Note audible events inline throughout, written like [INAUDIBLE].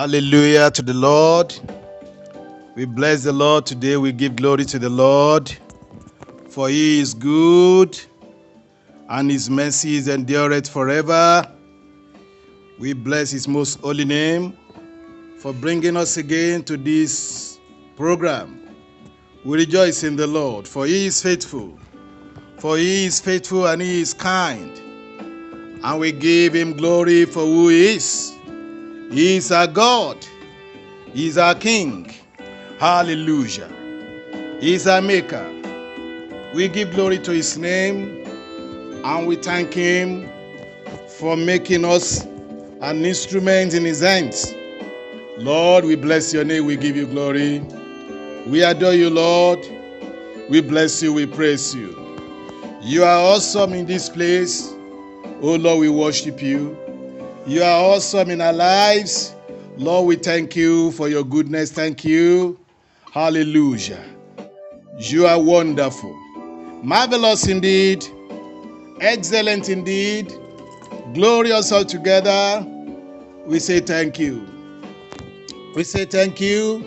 Hallelujah to the Lord. We bless the Lord today. We give glory to the Lord. For he is good and his mercy is endureth forever. We bless his most holy name for bringing us again to this program. We rejoice in the Lord, for he is faithful. For he is faithful and he is kind. And we give him glory for who he is. He is our God. He is our King. Hallelujah. He is our Maker. We give glory to His name and we thank Him for making us an instrument in His hands. Lord, we bless your name. We give you glory. We adore you, Lord. We bless you. We praise you. You are awesome in this place. Oh, Lord, we worship you. You are awesome in our lives. Lord, we thank you for your goodness. Thank you. Hallelujah. You are wonderful. Marvelous indeed. Excellent indeed. Glorious altogether. We say thank you. We say thank you.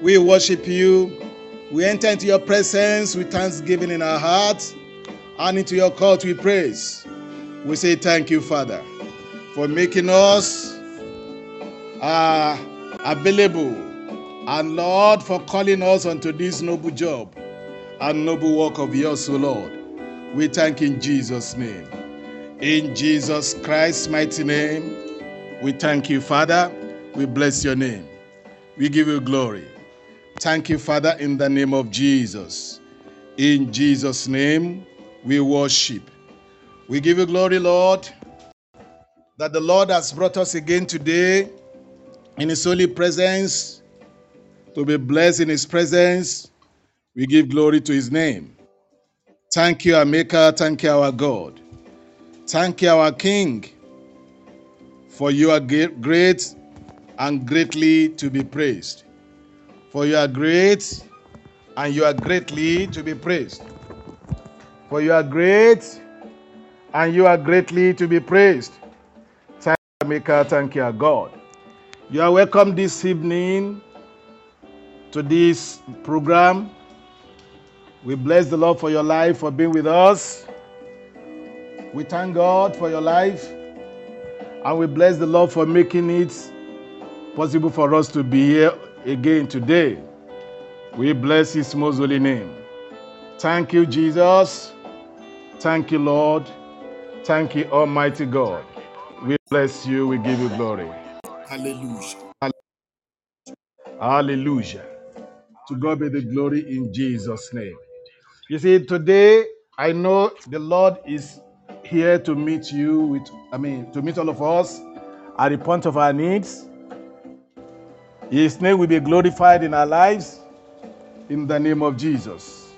We worship you. We enter into your presence with thanksgiving in our hearts and into your court with praise. We say thank you, Father for making us uh, available and Lord for calling us unto this noble job and noble work of yours, O Lord. We thank in Jesus' name. In Jesus Christ's mighty name, we thank you, Father. We bless your name. We give you glory. Thank you, Father, in the name of Jesus. In Jesus' name, we worship. We give you glory, Lord that the Lord has brought us again today in His holy presence to be blessed in His presence. We give glory to His name. Thank you, our Maker. Thank you, our God. Thank you, our King, for you are great and greatly to be praised. For you are great and you are greatly to be praised. For you are great and you are greatly to be praised. Maker, thank you, God. You are welcome this evening to this program. We bless the Lord for your life, for being with us. We thank God for your life. And we bless the Lord for making it possible for us to be here again today. We bless His most holy name. Thank you, Jesus. Thank you, Lord. Thank you, Almighty God. Bless you. We give you glory. Hallelujah. Hallelujah. To God be the glory in Jesus' name. You see, today I know the Lord is here to meet you with, I mean, to meet all of us at the point of our needs. His name will be glorified in our lives in the name of Jesus.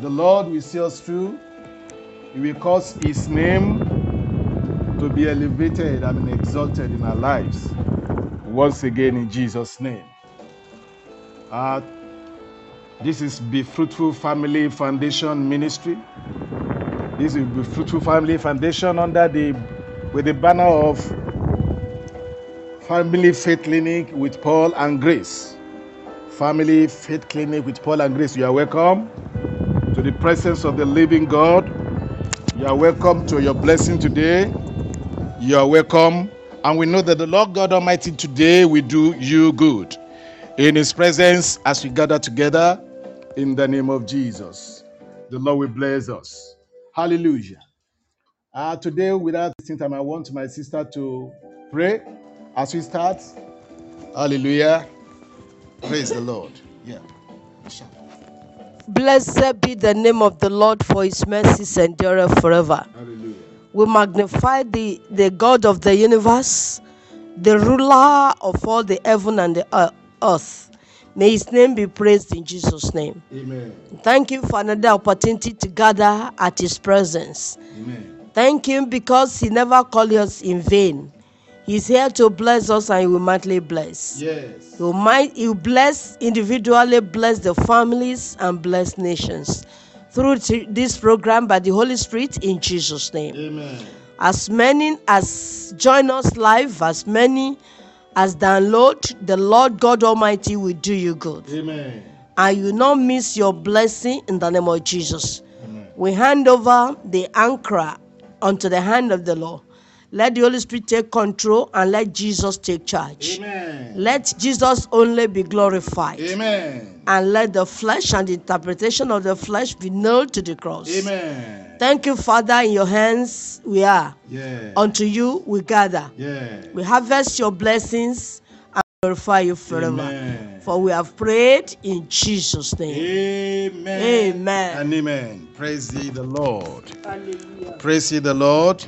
The Lord will see us through. He will cause His name to be elevated and exalted in our lives. Once again, in Jesus' name. Uh, this is Be Fruitful Family Foundation Ministry. This is Be Fruitful Family Foundation under the with the banner of Family Faith Clinic with Paul and Grace. Family Faith Clinic with Paul and Grace. You are welcome to the presence of the living God. You are welcome to your blessing today. You are welcome. And we know that the Lord God Almighty today will do you good. In His presence, as we gather together in the name of Jesus, the Lord will bless us. Hallelujah. Uh, today, without wasting time, I want my sister to pray as we start. Hallelujah. Praise the Lord. Yeah. Blessed be the name of the Lord, for his mercies endure forever. Hallelujah. We magnify the, the God of the universe, the ruler of all the heaven and the uh, earth. May his name be praised in Jesus' name. Amen. Thank you for another opportunity to gather at his presence. Amen. Thank him because he never called us in vain. He's here to bless us and he will mightily bless. Yes. He will, might, he will bless individually, bless the families, and bless nations through this program by the Holy Spirit in Jesus' name. Amen. As many as join us live, as many As download, the Lord God Almighty will do you good. Amen. And you will not miss your blessing in the name of Jesus. Amen. We hand over the anchor unto the hand of the Lord. Let the Holy Spirit take control and let Jesus take charge. Amen. Let Jesus only be glorified. Amen. And let the flesh and the interpretation of the flesh be nailed to the cross. Amen. Thank you, Father. In your hands we are. Yeah. Unto you we gather. Yeah. We harvest your blessings and glorify you forever. Amen. For we have prayed in Jesus' name. Amen. Amen. And amen. Praise ye the Lord. Hallelujah. Praise ye the Lord.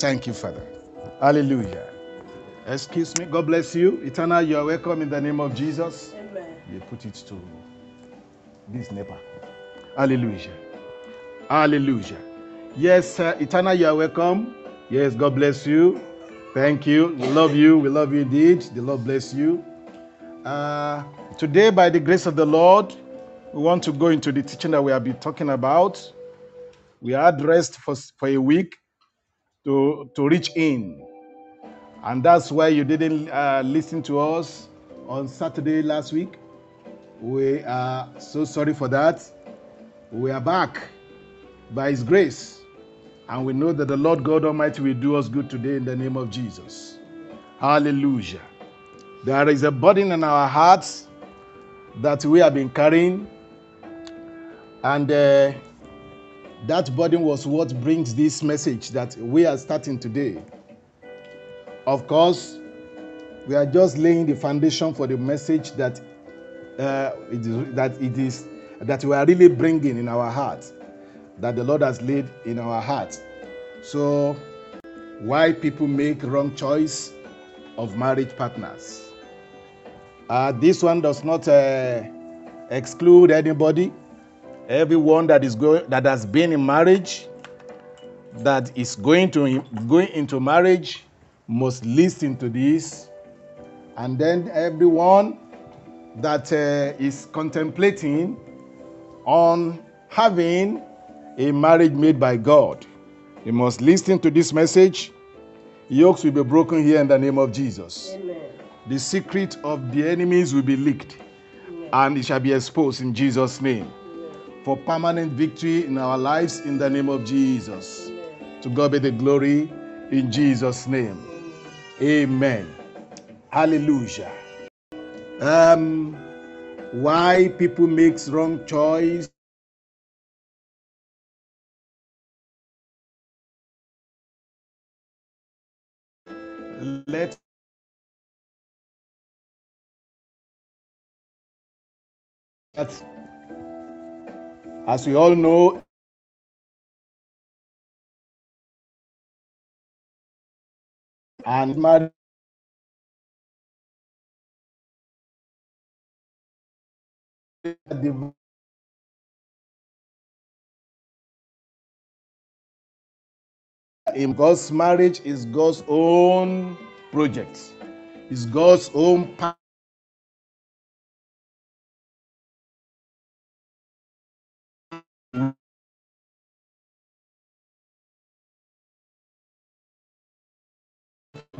Thank you, Father. Hallelujah. Excuse me. God bless you. Eternal, you are welcome in the name of Jesus. Amen. You put it to this neighbor. Hallelujah. Hallelujah. Yes, uh, Eternal, you are welcome. Yes, God bless you. Thank you. We love you. We love you indeed. The Lord bless you. Uh, today, by the grace of the Lord, we want to go into the teaching that we have been talking about. We had rest for, for a week to, to reach in. And that's why you didn't uh, listen to us on Saturday last week. We are so sorry for that. We are back by His grace. And we know that the Lord God Almighty will do us good today in the name of Jesus. Hallelujah. There is a burden in our hearts that we have been carrying. And uh, that burden was what brings this message that we are starting today. Of course, we are just laying the foundation for the message that uh, it is, that it is that we are really bringing in our hearts, that the Lord has laid in our hearts. So, why people make wrong choice of marriage partners? Uh, this one does not uh, exclude anybody. Everyone that is going that has been in marriage, that is going to going into marriage, must listen to this, and then everyone that uh, is contemplating on having a marriage made by God. You must listen to this message. Yokes will be broken here in the name of Jesus. Amen. The secret of the enemies will be leaked and it shall be exposed in Jesus' name for permanent victory in our lives in the name of Jesus. To God be the glory in Jesus' name. Amen. Hallelujah. Um, why people makes wrong choice let that as we all know and marriage in God's marriage is God's own project. It's God's own pa-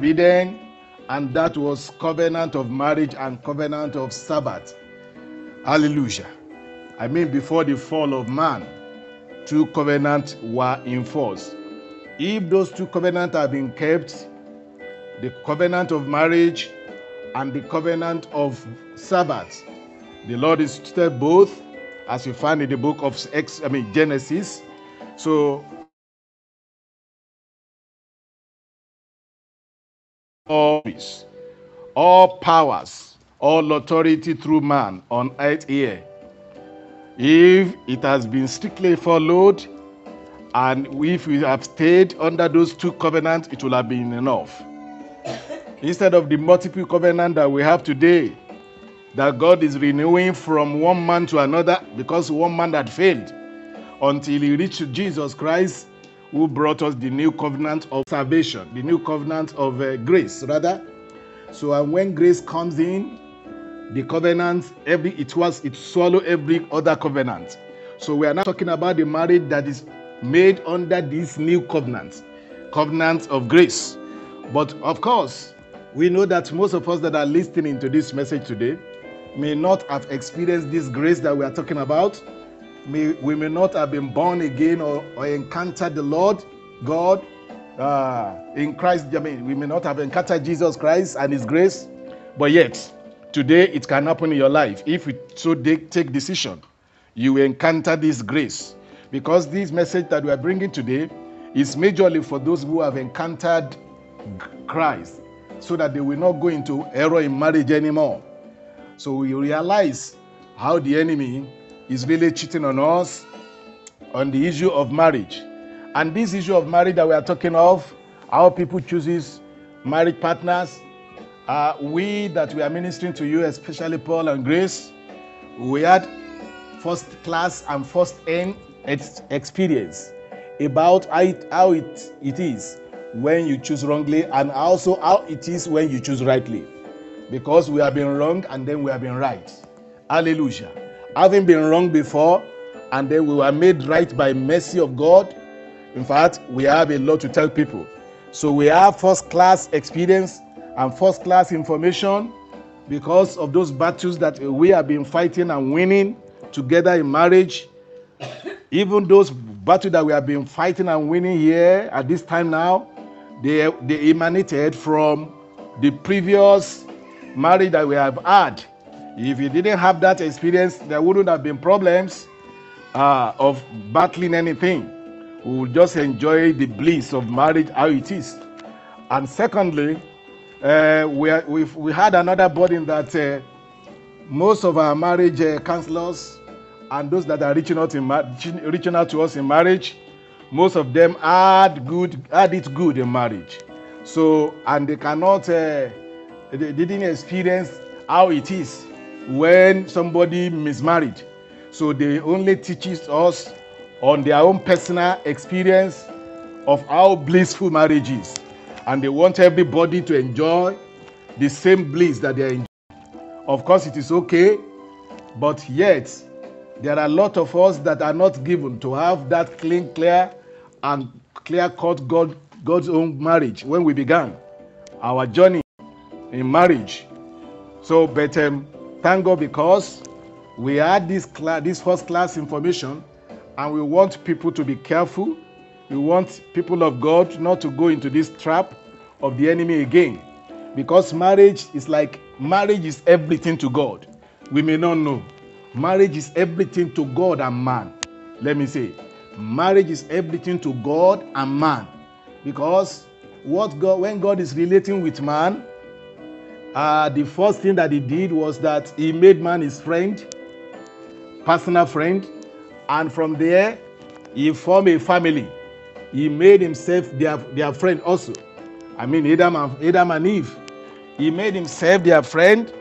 Eden, and that was covenant of marriage and covenant of Sabbath. Hallelujah. I mean, before the fall of man, two covenants were in force. If those two covenants have been kept, the covenant of marriage and the covenant of Sabbath, the Lord instituted both, as you find in the book of Ex, I mean Genesis. So all powers, all authority through man on earth here. If it has been strictly followed, and if we have stayed under those two covenants, it will have been enough. [COUGHS] Instead of the multiple covenant that we have today, that God is renewing from one man to another because one man had failed until he reached Jesus Christ, who brought us the new covenant of salvation, the new covenant of uh, grace, rather. So, and when grace comes in, the covenant, every it was it swallow every other covenant. So we are now talking about the marriage that is made under this new covenant, covenant of grace. But of course, we know that most of us that are listening to this message today may not have experienced this grace that we are talking about. May, we may not have been born again or, or encountered the Lord God uh, in Christ. I mean, we may not have encountered Jesus Christ and His grace, but yet today it can happen in your life if you so take, take decision. You encounter this grace because this message that we are bringing today is majorly for those who have encountered Christ, so that they will not go into error in marriage anymore. So we realize how the enemy is really cheating on us on the issue of marriage. And this issue of marriage that we are talking of, how people chooses marriage partners, uh, we that we are ministering to you, especially Paul and Grace, we had first class and first end experience about how it, how it, it is when you choose wrongly and also how it is when you choose rightly. Because we have been wrong and then we have been right. Hallelujah. Having been wrong before and then we were made right by mercy of God. In fact, we have a lot to tell people. So we have first class experience and first class information because of those battles that we have been fighting and winning together in marriage. Even those battles that we have been fighting and winning here at this time now, they, they emanated from the previous marriage that we have had. If you didn't have that experience, there wouldn't have been problems uh, of battling anything. We will just enjoy the bliss of marriage how it is. And secondly, uh, we, are, we had another burden that uh, most of our marriage uh, counselors and those that are reaching out, in reaching out to us in marriage, most of them had good had it good in marriage. So and they cannot uh, they didn't experience how it is when somebody mismarried. So they only teaches us on their own personal experience of how blissful marriage is. And they want everybody to enjoy the same bliss that they enjoying. Of course, it is okay, but yet there are a lot of us that are not given to have that clean, clear, and clear cut God, God's own marriage when we began our journey in marriage. So, but um, thank God because we had this class, this first class information, and we want people to be careful. We want people of God not to go into this trap of the enemy again, because marriage is like marriage is everything to God. We may not know. Marriage is everything to God and man. Let me say, marriage is everything to God and man, because what God when God is relating with man, uh, the first thing that he did was that he made man his friend, personal friend, and from there he formed a family. He made himself their, their friend also. I mean, Adam and, Adam and Eve. He made himself their friend,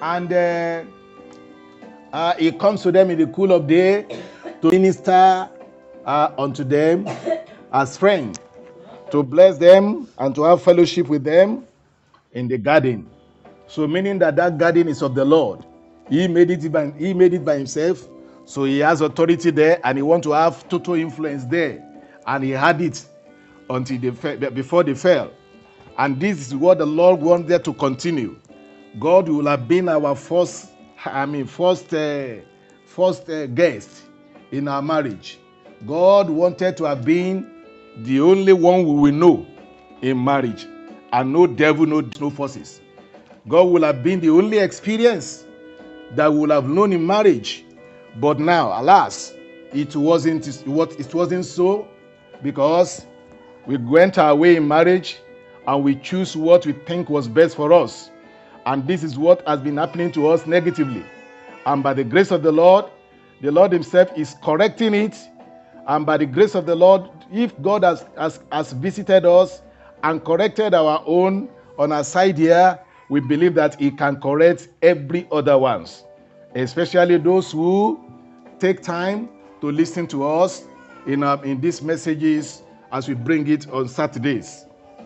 and uh, uh, he comes to them in the cool of day to minister uh, unto them as friend, to bless them and to have fellowship with them in the garden. So meaning that that garden is of the Lord. He made it by, he made it by himself. So he has authority there and he want to have total influence there. And he had it until they before they fell. And this is what the Lord wanted to continue. God will have been our first, I mean, first, uh, first uh, guest in our marriage. God wanted to have been the only one we will know in marriage, and no devil, no, no forces. God will have been the only experience that we will have known in marriage. But now, alas, it wasn't, what it wasn't so because we went our way in marriage and we choose what we think was best for us. And this is what has been happening to us negatively. And by the grace of the Lord, the Lord Himself is correcting it. And by the grace of the Lord, if God has, has, has visited us and corrected our own on our side here, we believe that He can correct every other ones, especially those who take time to listen to us in, our, in these messages as we bring it on Saturdays.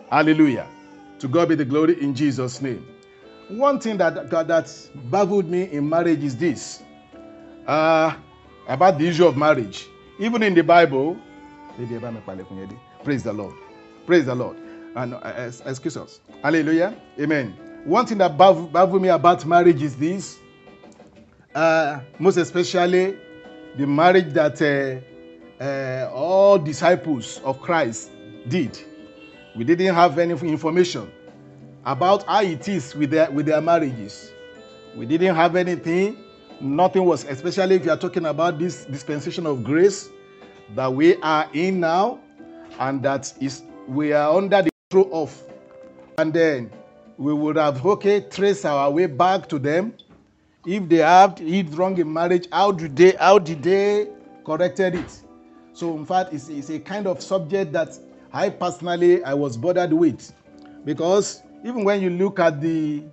Hallelujah. To God be the glory in Jesus' name. One thing that, that, that baffled me in marriage is this uh, about the issue of marriage. Even in the Bible. Praise the Lord. Praise the Lord. And uh, excuse us. Hallelujah. Amen. One thing that baffles baffle me about marriage is this. Uh, most especially the marriage that uh, uh, all disciples of Christ did. We didn't have any information about how it is with their with their marriages. We didn't have anything. Nothing was, especially if you are talking about this dispensation of grace that we are in now, and that is we are under the control of. And then we would have okay trace our way back to them. If they have did wrong in marriage, how did they how did they corrected it? So in fact, it's, it's a kind of subject that I personally I was bothered with, because even when you look at the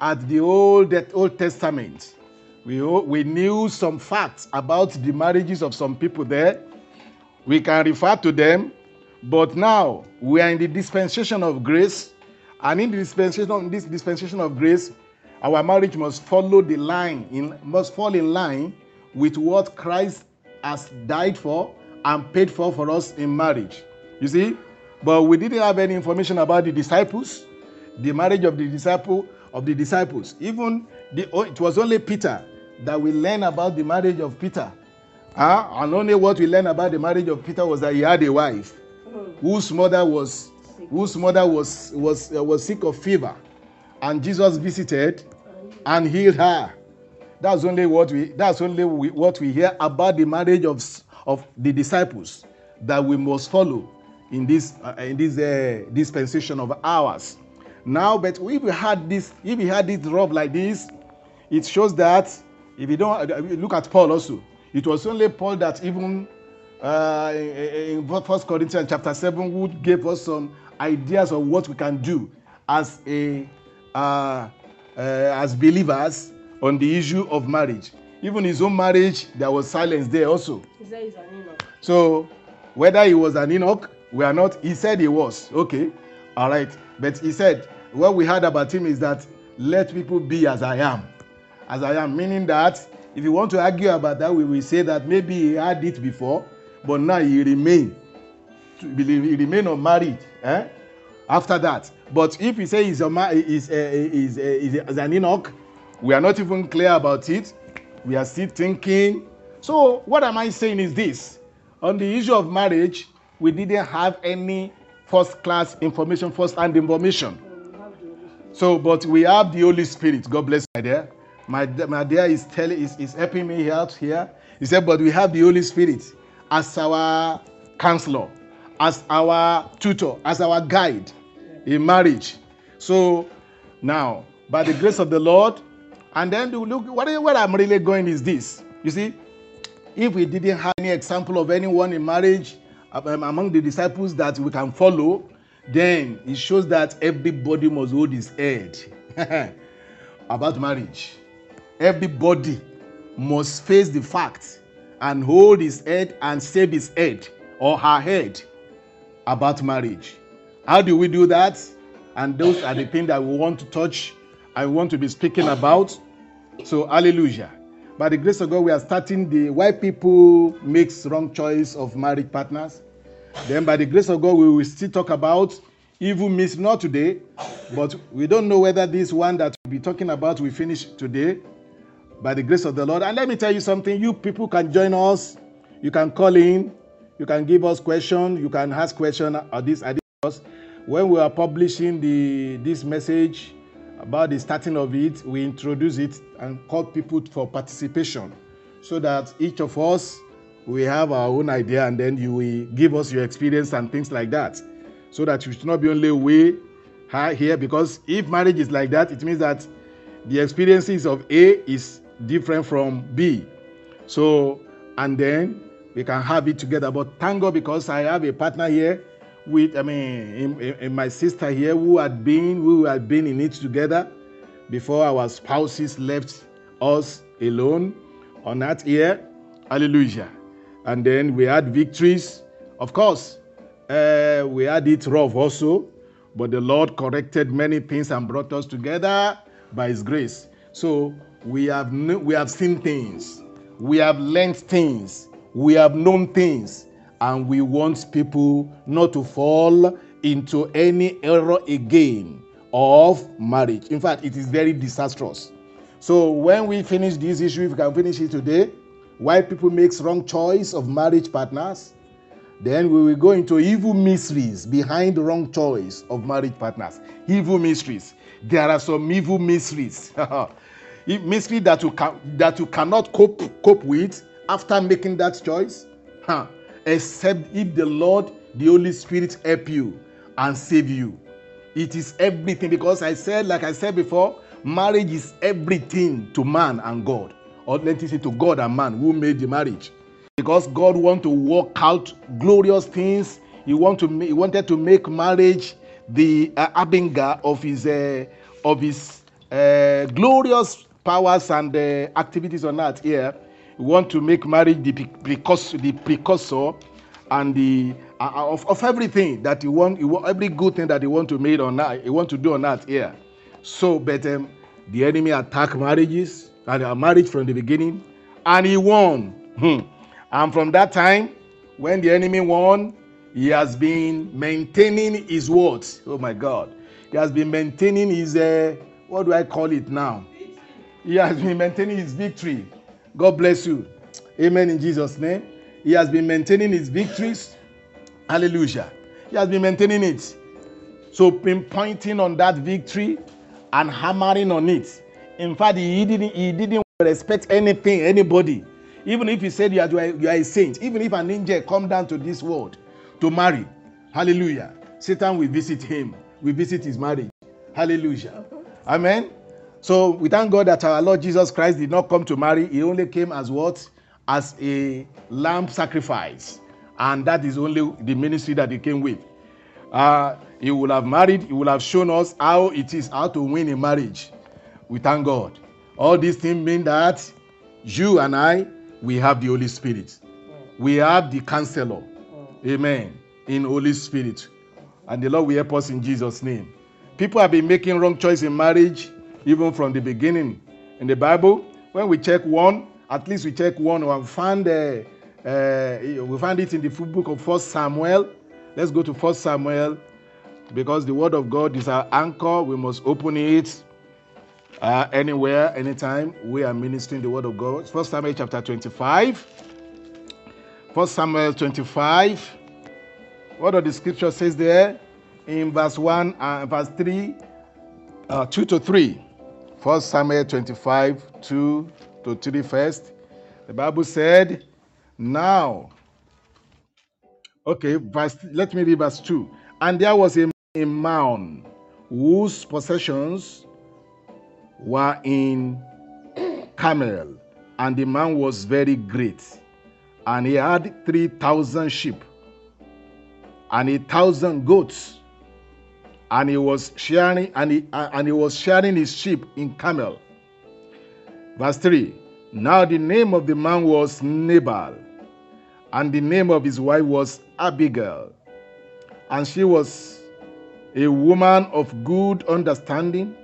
at the old Old Testament, we we knew some facts about the marriages of some people there. We can refer to them, but now we are in the dispensation of grace, and in the dispensation in this dispensation of grace, our marriage must follow the line in must fall in line with what Christ has died for and paid for for us in marriage. You see, but we didn't have any information about the disciples, the marriage of the disciple of the disciples. Even the, it was only Peter that we learn about the marriage of Peter. Ah, and only what we learn about the marriage of Peter was that he had a wife whose mother was whose mother was was uh, was sick of fever, and Jesus visited and healed her. That's only what we that's only we, what we hear about the marriage of of the disciples that we must follow in this uh, in this uh, dispensation of ours. Now, but if we had this if we had it rough like this, it shows that if you don't uh, look at Paul also, it was only Paul that even uh, in First Corinthians chapter seven would give us some ideas of what we can do as a uh, uh, as believers on the issue of marriage. Even his own marriage, there was silence there also. He said he's an eunuch. So whether he was an eunuch, we are not. He said he was. Okay, all right. But he said what we heard about him is that let people be as I am, as I am, meaning that if you want to argue about that, we will say that maybe he had it before, but now he remain, to believe he remain unmarried. Eh? After that, but if he say he's a ma- is uh, is uh, is is an Enoch, we are not even clear about it. We are still thinking. So what am I saying is this: on the issue of marriage, we didn't have any first class information, first hand information. So, but we have the Holy Spirit. God bless my dear. My, my dear is telling is, is helping me out here. He said, but we have the Holy Spirit as our counselor, as our tutor, as our guide in marriage. So now, by the grace of the Lord, and then look what, where I'm really going is this. You see, if we didn't have any example of anyone in marriage um, among the disciples that we can follow, then it shows that everybody must hold his head [LAUGHS] about marriage. Everybody must face the fact and hold his head and save his head or her head about marriage. How do we do that? And those are the things that we want to touch we want to be speaking about. So, hallelujah. By the grace of God, we are starting the why people makes wrong choice of marriage partners. Then, by the grace of God, we will still talk about evil means not today, but we don't know whether this one that we'll be talking about will finish today. By the grace of the Lord. And let me tell you something you people can join us. You can call in. You can give us questions. You can ask questions at this at. When we are publishing the this message about the starting of it, we introduce it and call people for participation so that each of us we have our own idea and then you will give us your experience and things like that so that you should not be only high here because if marriage is like that it means that the experiences of a is different from b so and then we can have it together but thank god because i have a partner here with i mean in, in, in my sister here who had been who had been in it together before our spouses left us alone on that year. Hallelujah. And then we had victories. Of course uh, we had it rough also but the lord corrected many things and brought us together by his grace. So we have we have seen things. We have learned things we have known things and we want people not to fall into any error again of marriage. In fact, it is very disastrous. So when we finish this issue, if we can finish it today, why people makes wrong choice of marriage partners, then we will go into evil mysteries behind the wrong choice of marriage partners. Evil mysteries. There are some evil mysteries. [LAUGHS] mystery that you can that you cannot cope cope with after making that choice. Huh. Except if the Lord, the Holy Spirit help you and save you. It is everything because I said, like I said before, marriage is everything to man and God. Or let me say to God and man who made the marriage. Because God want to work out glorious things. He want to he wanted to make marriage the uh, abinga of his uh, of his uh, glorious powers and uh, activities on earth here. Want to make marriage the precursor, the precursor and the uh, of, of everything that he want, he want, every good thing that he want to make on earth, he want to do on earth here. So, but um, the enemy attack marriages and marriage from the beginning, and he won. Hmm. And from that time, when the enemy won, he has been maintaining his words. Oh my God. He has been maintaining his, uh, what do I call it now? He has been maintaining his victory. God bless you. Amen in Jesus' name. He has been maintaining his victories. Hallelujah. He has been maintaining it. So pinpointing on that victory and hammering on it. In fact, he didn't, he didn't respect anything, anybody. Even if he said you are, you are a saint, even if an angel come down to this world to marry, hallelujah, Satan will visit him, will visit his marriage. Hallelujah. Amen. So we thank God that our Lord Jesus Christ did not come to marry. He only came as what? As a lamb sacrifice. And that is only the ministry that he came with. Uh, he will have married, he will have shown us how it is, how to win a marriage. We thank God. All these things mean that you and I, we have the Holy Spirit. We have the counselor. Amen. In Holy Spirit. And the Lord will help us in Jesus' name. People have been making wrong choice in marriage even from the beginning. In the Bible, when we check one, at least we check one, and find uh, uh, we find it in the book of First Samuel. Let's go to First Samuel because the Word of God is our anchor. We must open it uh, anywhere, anytime we are ministering the Word of God. First Samuel chapter 25. First Samuel 25. What does the scripture says there? In verse 1 and uh, verse 3, uh, 2 to 3. First Samuel 25, 2 to 3 first. The Bible said, Now, okay, verse, let me read verse 2. And there was a, a man whose possessions were in Carmel, and the man was very great. And he had 3,000 sheep and a thousand goats and he was sharing and he, uh, and he was sharing his sheep in Carmel. Verse 3 Now the name of the man was Nabal, and the name of his wife was Abigail, and she was a woman of good understanding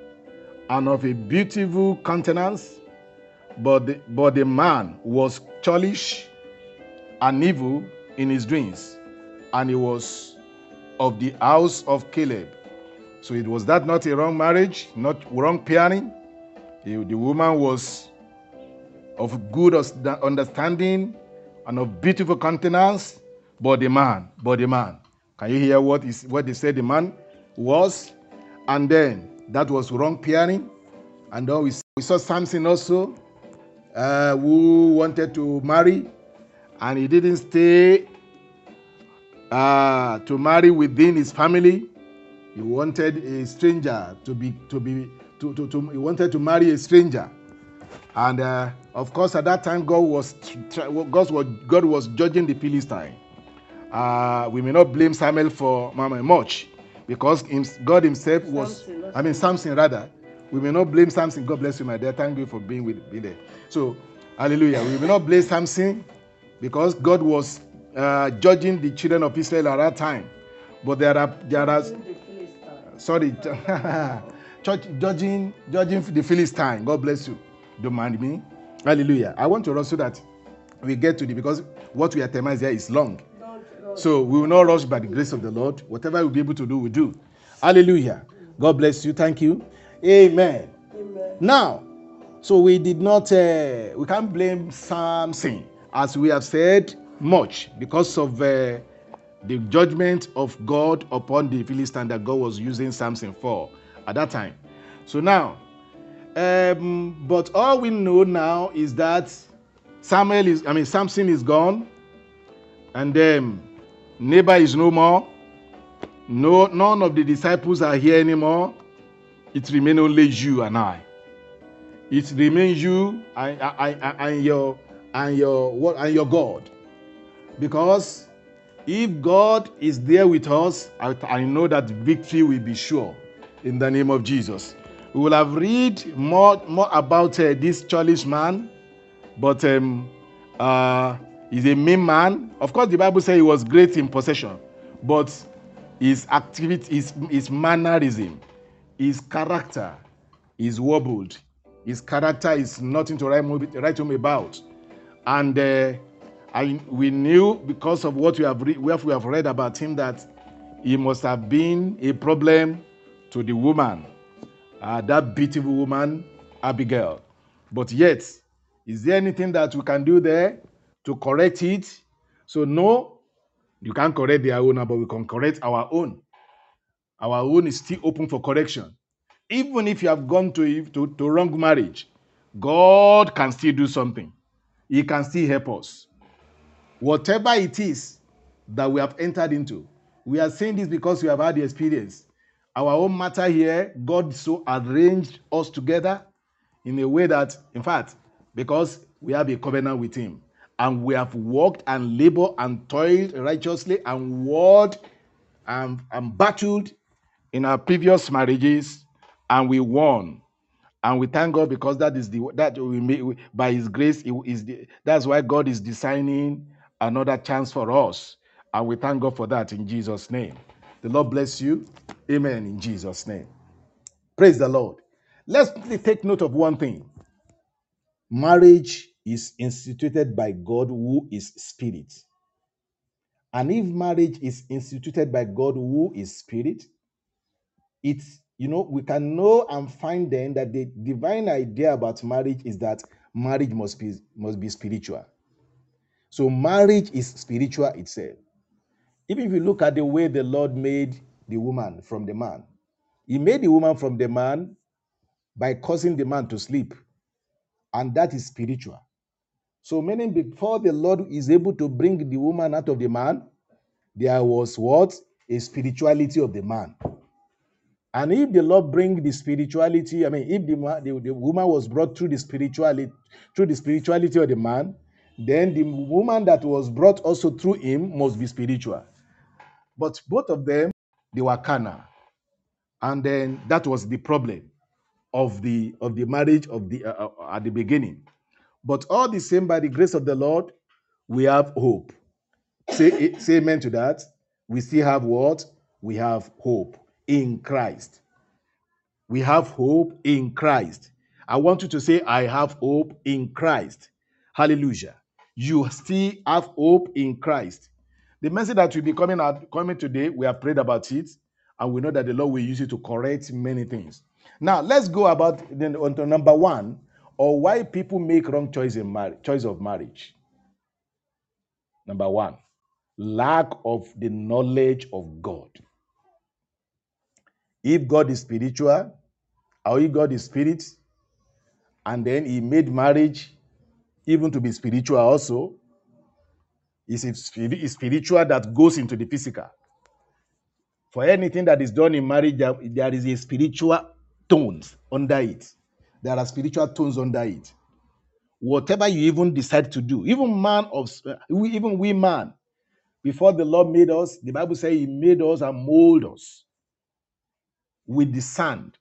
and of a beautiful countenance, but the, but the man was churlish and evil in his dreams, and he was of the house of Caleb. So it was that not a wrong marriage, not wrong pairing. The, woman was of good understanding and of beautiful countenance, but the man, but the man. Can you hear what is what they said the man was? And then that was wrong pairing. And then we, we saw Samson also, uh, who wanted to marry, and he didn't stay uh, to marry within his family. He wanted a stranger to be to be to, to, to he wanted to marry a stranger, and uh, of course at that time God was God was God was judging the Philistine. Uh, we may not blame Samuel for mama much because God Himself was I mean Samson rather. We may not blame Samson. God bless you, my dear. Thank you for being with me there. So, Hallelujah. We may not blame Samson because God was uh, judging the children of Israel at that time. But there are there are sorry, [LAUGHS] church judging judging the Philistine. God bless you. Don't mind me. Hallelujah. I want to also that we get to the because what we are here is long. So we will not rush by the grace of the Lord. Whatever we'll be able to do, we do. Hallelujah. God bless you. Thank you. Amen. Amen. Now, so we did not, uh, we can't blame Samson, as we have said much, because of uh, the judgment of God upon the Philistine that God was using Samson for at that time. So now, um, but all we know now is that Samuel is, I mean, Samson is gone, and um, Nabal is no more. No, none of the disciples are here anymore. It remains only you and I. It remains you and, and, and, your and your what and your God. Because if God is there with us, I, know that victory will be sure in the name of Jesus. We will have read more more about uh, this churlish man, but um, uh, he's a mean man. Of course, the Bible says he was great in possession, but his activity, his, his mannerism, his character is wobbled. His character is nothing to write, write home about. And uh, I, we knew because of what we have, re- what we have read about him that he must have been a problem to the woman, uh, that beautiful woman, Abigail. But yet, is there anything that we can do there to correct it? So, no, you can't correct their own, but we can correct our own. Our own is still open for correction. Even if you have gone to, to, to wrong marriage, God can still do something. He can still help us. Whatever it is that we have entered into, we are saying this because we have had the experience. Our own matter here, God so arranged us together in a way that, in fact, because we have a covenant with Him and we have worked and labored and toiled righteously and warred and, and battled in our previous marriages and we won and we thank god because that is the that we made by his grace is the, that's why god is designing another chance for us. And we thank god for that in jesus name. The lord bless you. Amen in jesus name. Praise the lord. Let's take note of one thing. Marriage is instituted by god who is spirit. And if marriage is instituted by god who is spirit it's you know we can know and find then that the divine idea about marriage is that marriage must be must be spiritual so marriage is spiritual itself. Even if you look at the way the lord made the woman from the man he made the woman from the man by causing the man to sleep. And that is spiritual. So meaning before the lord is able to bring the woman out of the man there was what? A spirituality of the man. And if the Lord bring the spirituality, I mean, if the, the, the woman was brought through the spirituality, through the spirituality of the man, then the woman that was brought also through him must be spiritual. But both of them, they were carnal, and then that was the problem of the of the marriage of the uh, uh, at the beginning. But all the same, by the grace of the Lord, we have hope. Say, say amen to that. We still have what? We have hope in Christ. We have hope in Christ. I want you to say, I have hope in Christ. Hallelujah. You still have hope in Christ. The message that will be coming out coming today, we have prayed about it, and we know that the Lord will use it to correct many things. Now, let's go about then on to number one, or why people make wrong choice in marriage, choice of marriage. Number one, lack of the knowledge of God. If God is spiritual, or if God is spirit, and then He made marriage even to be spiritual also, is it spiritual that goes into the physical. For anything that is done in marriage, there, is a spiritual tones under it. There are spiritual tones under it. Whatever you even decide to do, even man of even we man, before the Lord made us, the Bible says He made us and mold us with the sand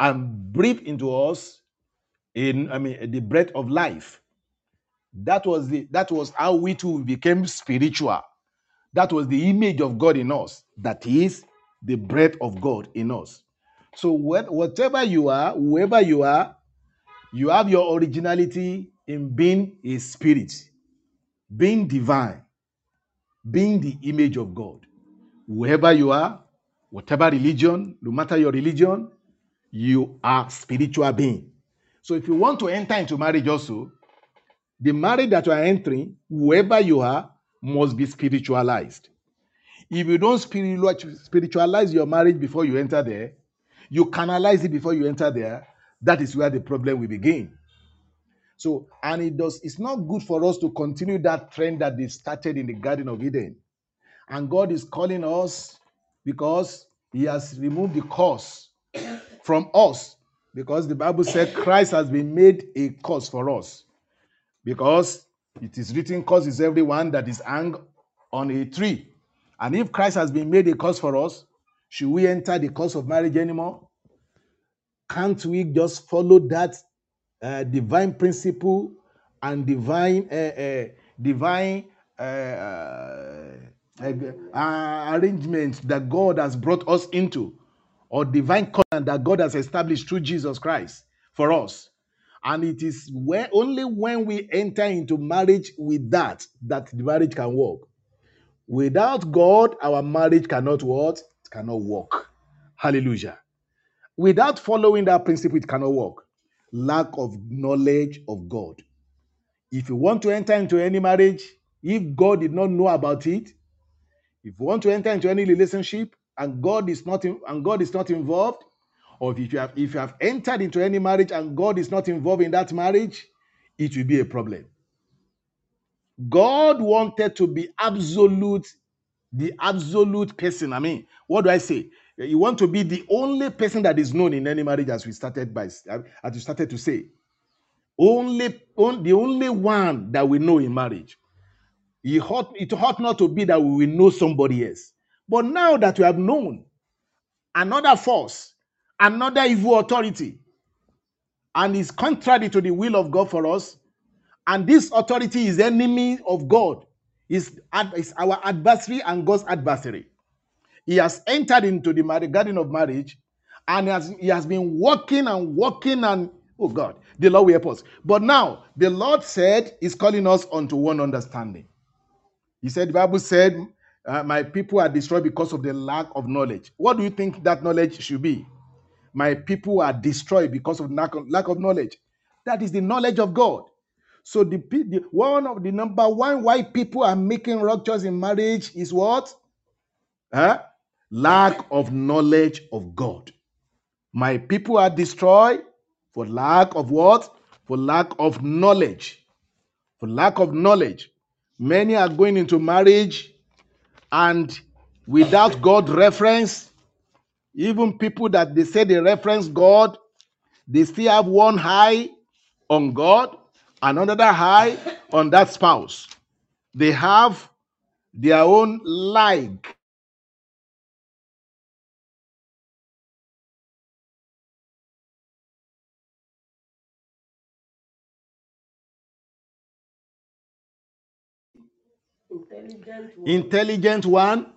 and breathed into us in I mean the breath of life. That was the that was how we too became spiritual. That was the image of God in us. That is the breath of God in us. So what, whatever you are, whoever you are, you have your originality in being a spirit, being divine. being the image of God. Whoever you are, whatever religion, no matter your religion, you are spiritual being. So if you want to enter into marriage also, the marriage that you are entering, whoever you are, must be spiritualized. If you don't spiritualize your marriage before you enter there, you canalize it before you enter there, that is where the problem will begin. So, and it does, it's not good for us to continue that trend that they started in the Garden of Eden. And God is calling us because He has removed the curse from us. Because the Bible said Christ has been made a curse for us. Because it is written, curse is everyone that is hung on a tree. And if Christ has been made a cause for us, should we enter the curse of marriage anymore? Can't we just follow that uh, divine principle and divine uh, uh, divine uh, uh, uh, arrangement that God has brought us into, or divine covenant that God has established through Jesus Christ for us. And it is where only when we enter into marriage with that that the marriage can work. Without God, our marriage cannot what? It cannot work. Hallelujah. Without following that principle, it cannot work. Lack of knowledge of God. If you want to enter into any marriage, if God did not know about it, if you want to enter into any relationship and God is not and God is not involved, or if you have if you have entered into any marriage and God is not involved in that marriage, it will be a problem. God wanted to be absolute, the absolute person. I mean, what do I say? You want to be the only person that is known in any marriage, as we started by as we started to say. Only, on, the only one that we know in marriage. It ought, it ought not to be that we will know somebody else. But now that we have known another force, another evil authority, and is contrary to the will of God for us, and this authority is enemy of God, is, is our adversary and God's adversary. He has entered into the garden of marriage and has, he has been walking and walking and oh God, the Lord will help us. But now the Lord said is calling us unto one understanding. He said, the Bible said, uh, My people are destroyed because of the lack of knowledge. What do you think that knowledge should be? My people are destroyed because of lack of, lack of knowledge. That is the knowledge of God. So the, the one of the number one why people are making ruptures in marriage is what? Huh? Lack of knowledge of God. My people are destroyed for lack of what? For lack of knowledge. For lack of knowledge. Many are going into marriage and without God reference, even people that they say they reference God, they still have one high on God, and another high on that spouse. They have their own like Intelligent one, intelligent one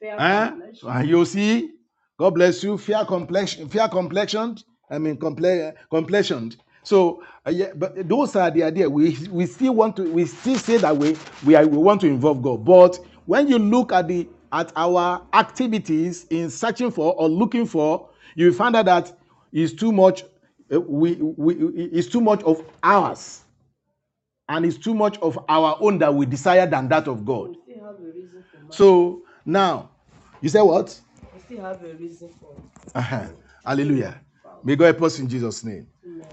fair Eh? you see, God bless you, fair complexion, fair complexioned. I mean, comple- complexioned. So, uh, yeah, but those are the idea. We we still want to, we still say that we we are, we want to involve God. But when you look at the at our activities in searching for or looking for, you find out that it's too much. uh, We, we it's too much of ours, and it's too much of our own that we desire than that of God. We still have a reason for. So now, you say what? We still have a reason for Uh-huh. Hallelujah. May God help us in Jesus' name.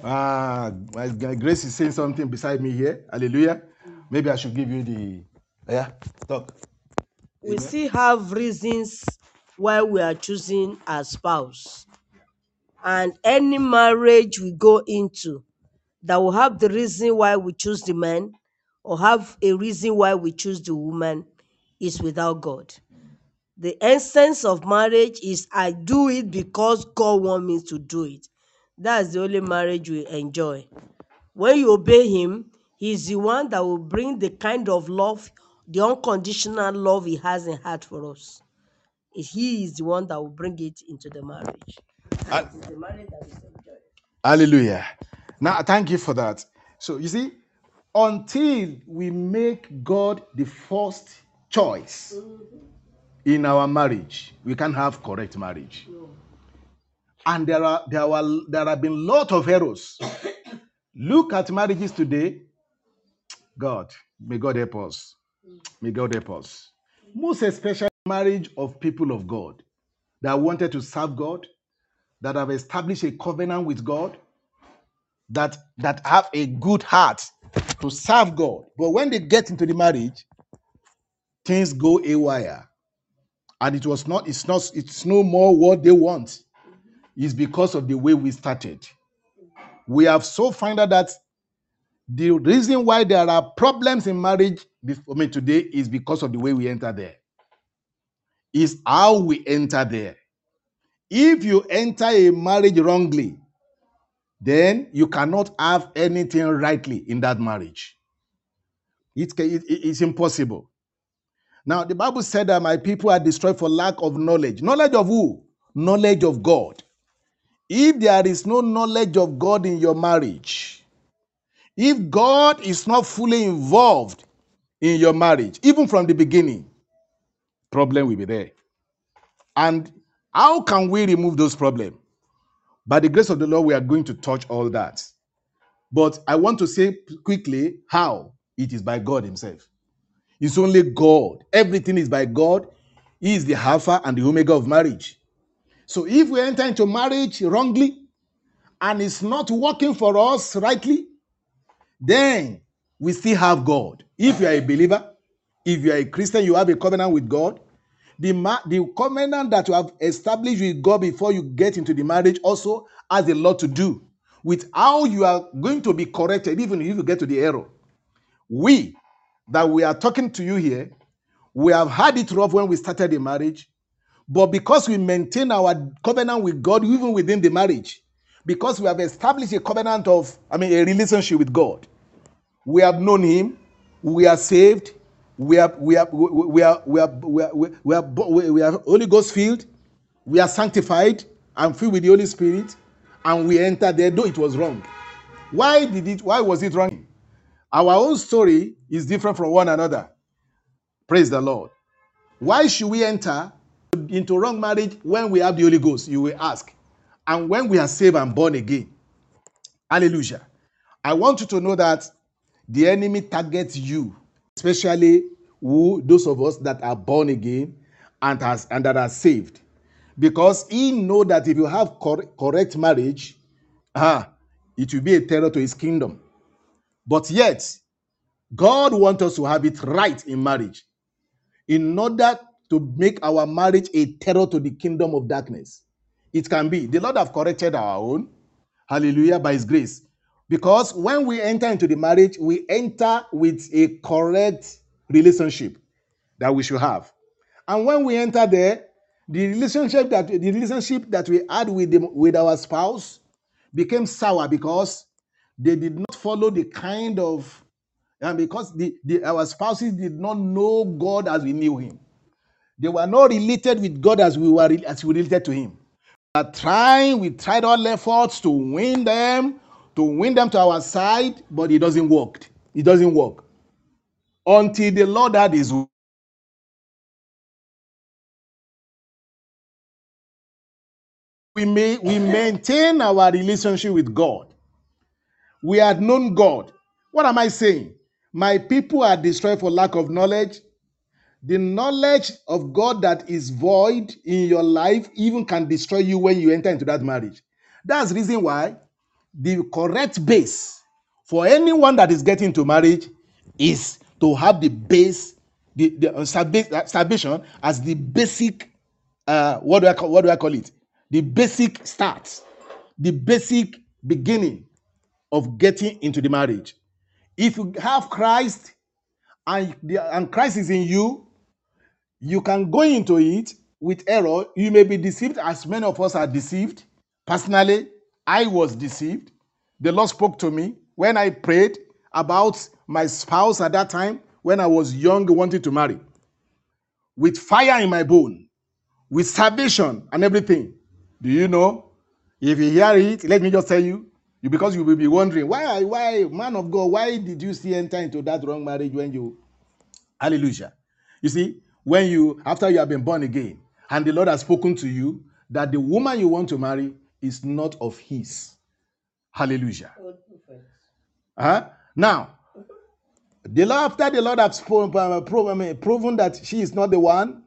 Ah, my my Grace is saying something beside me here. Hallelujah. Maybe I should give you the. Yeah, talk. we still have reasons why we are choosing a spouse. And any marriage we go into that will have the reason why we choose the man or have a reason why we choose the woman is without God. The essence of marriage is I do it because God wants me to do it. That's the only marriage we enjoy. When you obey Him, He's the one that will bring the kind of love, the unconditional love He has in heart for us. He is the one that will bring it into the marriage. The marriage that is enjoyed. Hallelujah. Now, thank you for that. So, you see, until we make God the first choice mm-hmm. In our marriage, we can't have correct marriage. And there are there are there have been lot of errors. [COUGHS] Look at marriages today. God, may God help us. May God help us. Most especially marriage of people of God that wanted to serve God, that have established a covenant with God, that that have a good heart to serve God. But when they get into the marriage, things go awry. And it was not, it's not, it's no more what they want. It's because of the way we started. We have so found out that the reason why there are problems in marriage before me today is because of the way we enter there. Is how we enter there. If you enter a marriage wrongly, then you cannot have anything rightly in that marriage. It it- it's impossible. Now, the Bible said that my people are destroyed for lack of knowledge. Knowledge of who? Knowledge of God. If there is no knowledge of God in your marriage, if God is not fully involved in your marriage, even from the beginning, problem will be there. And how can we remove those problems? By the grace of the Lord, we are going to touch all that. But I want to say quickly how it is by God Himself. It's only God. Everything is by God. He is the Alpha and the Omega of marriage. So if we enter into marriage wrongly and it's not working for us rightly, then we still have God. If you are a believer, if you are a Christian, you have a covenant with God. The, ma- the covenant that you have established with God before you get into the marriage also has a lot to do with how you are going to be corrected, even if you get to the error. We that we are talking to you here, we have had it rough when we started the marriage, but because we maintain our covenant with God, even within the marriage, because we have established a covenant of, I mean, a relationship with God, we have known Him, we are saved, we are, we are, we are, we are, we are, we are Holy Ghost filled, we are sanctified and filled with the Holy Spirit, and we enter there, though it was wrong. Why did it? Why was it wrong? Our own story is different from one another. Praise the Lord. Why should we enter into wrong marriage when we have the Holy Ghost? You will ask. And when we are saved and born again. Hallelujah. I want you to know that the enemy targets you, especially who those of us that are born again and has and that are saved. Because he know that if you have cor- correct marriage, ah, it will be a terror to his kingdom. But yet, God wants us to have it right in marriage in order to make our marriage a terror to the kingdom of darkness. It can be. The Lord have corrected our own. Hallelujah, by His grace. Because when we enter into the marriage, we enter with a correct relationship that we should have. And when we enter there, the relationship that the relationship that we had with with our spouse became sour because they did not follow the kind of and because the, the our spouses did not know God as we knew Him. They were not related with God as we were as we related to Him. We are trying, we tried all efforts to win them, to win them to our side, but it doesn't work. It doesn't work until the Lord had His. We may we maintain our relationship with God. We had known God. What am I saying? My people are destroyed for lack of knowledge. The knowledge of God that is void in your life even can destroy you when you enter into that marriage. That's the reason why the correct base for anyone that is getting into marriage is to have the base, the, the uh, uh, salvation as the basic, uh, what do I call, what do I call it? The basic start, the basic beginning of getting into the marriage. If you have Christ and, the, and Christ is in you, you can go into it with error. You may be deceived, as many of us are deceived. Personally, I was deceived. The Lord spoke to me when I prayed about my spouse at that time when I was young, wanting to marry, with fire in my bone, with salvation and everything. Do you know? If you hear it, let me just tell you, you because you will be wondering why, why, man of God, why did you see enter into that wrong marriage when you Hallelujah. You see, when you, after you have been born again, and the Lord has spoken to you that the woman you want to marry is not of His. Hallelujah. Huh? Now, the Lord, after the Lord has uh, proven that she is not the one,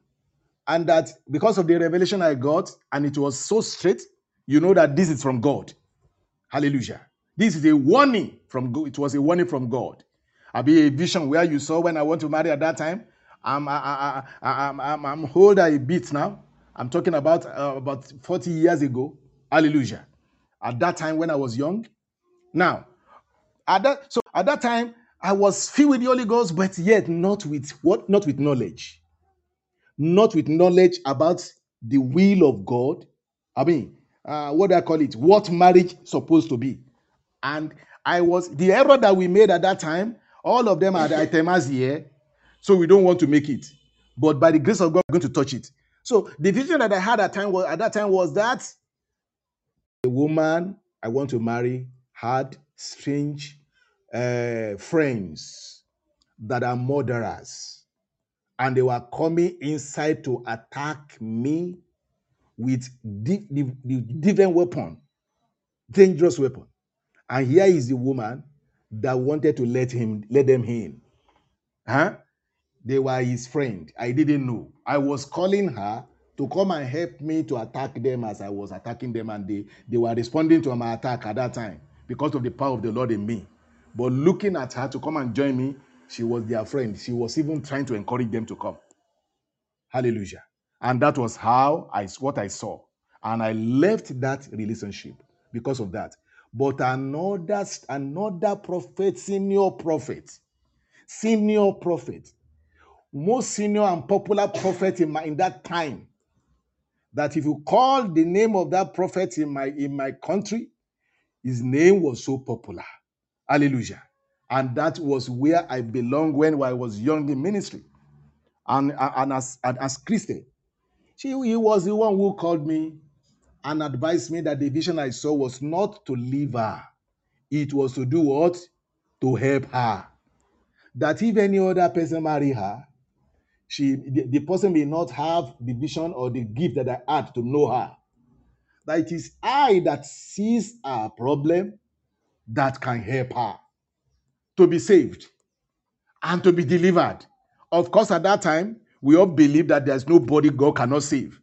and that because of the revelation I got, and it was so straight, you know that this is from God. Hallelujah. This is a warning from God. It was a warning from God. I'll be a vision where you saw when I want to marry at that time. I'm, I, I, I, I'm, I'm, I'm older a bit now. I'm talking about uh, about 40 years ago. Hallelujah. At that time when I was young. Now, at that so at that time I was filled with the Holy Ghost, but yet not with what? Not with knowledge. Not with knowledge about the will of God. I mean, uh, what do I call it? What marriage supposed to be. And I was the error that we made at that time, all of them are the here. So we don't want to make it. But by the grace of God, we're going to touch it. So the vision that I had at time was at that time was that the woman I want to marry had strange uh, friends that are murderers, and they were coming inside to attack me with the, di- di- different weapon, dangerous weapon. And here is the woman that wanted to let him let them in. Huh? They were his friend. I didn't know. I was calling her to come and help me to attack them as I was attacking them, and they, they were responding to my attack at that time because of the power of the Lord in me. But looking at her to come and join me, she was their friend. She was even trying to encourage them to come. Hallelujah. And that was how I what I saw. And I left that relationship because of that. But another another prophet, senior prophet, senior prophet, most senior and popular prophet in my in that time. That if you call the name of that prophet in my in my country, his name was so popular. Hallelujah. And that was where I belonged when I was young in ministry and, and as, as Christian. She, he was the one who called me and advised me that the vision I saw was not to leave her. It was to do what? To help her. That if any other person marry her, she the, the person may not have the vision or the gift that I had to know her. That it is I that sees her problem that can help her to be saved and to be delivered. Of course, at that time, we all believe that there's nobody God cannot save.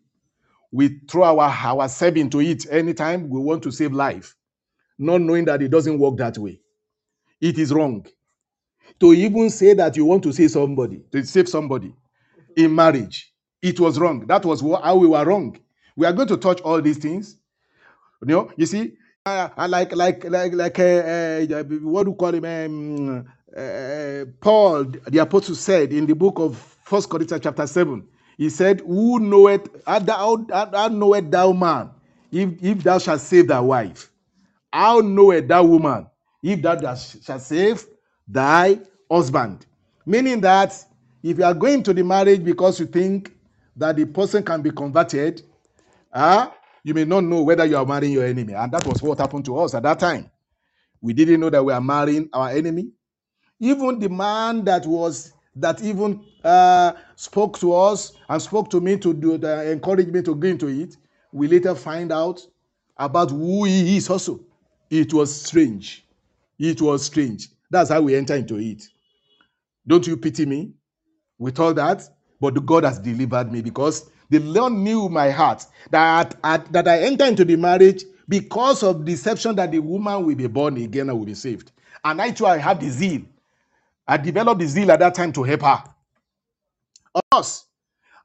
We throw our our ourselves into it anytime we want to save life, not knowing that it doesn't work that way. It is wrong to even say that you want to save somebody, to save somebody in marriage. It was wrong. That was how we were wrong. We are going to touch all these things. You know, you see, uh, like like like like uh, uh, what do you call him? Um, uh, Paul, the apostle, said in the book of First Corinthians chapter seven. He said, "Who knoweth? Thou, how knoweth thou man, if if thou shalt save thy wife? How knoweth thou woman, if thou shalt save thy husband?" Meaning that if you are going to the marriage because you think that the person can be converted, Ah, you may not know whether you are marrying your enemy. And that was what happened to us at that time. We didn't know that we are marrying our enemy. Even the man that was that even uh, spoke to us and spoke to me to do the encourage me to go into it, we later find out about who he is also. It was strange. It was strange. That's how we enter into it. Don't you pity me? with all that, but God has delivered me because the Lord knew my heart that that I enter into the marriage because of deception that the woman will be born again and will be saved. And I too, I have the zeal. I developed the zeal at that time to help her. Of course,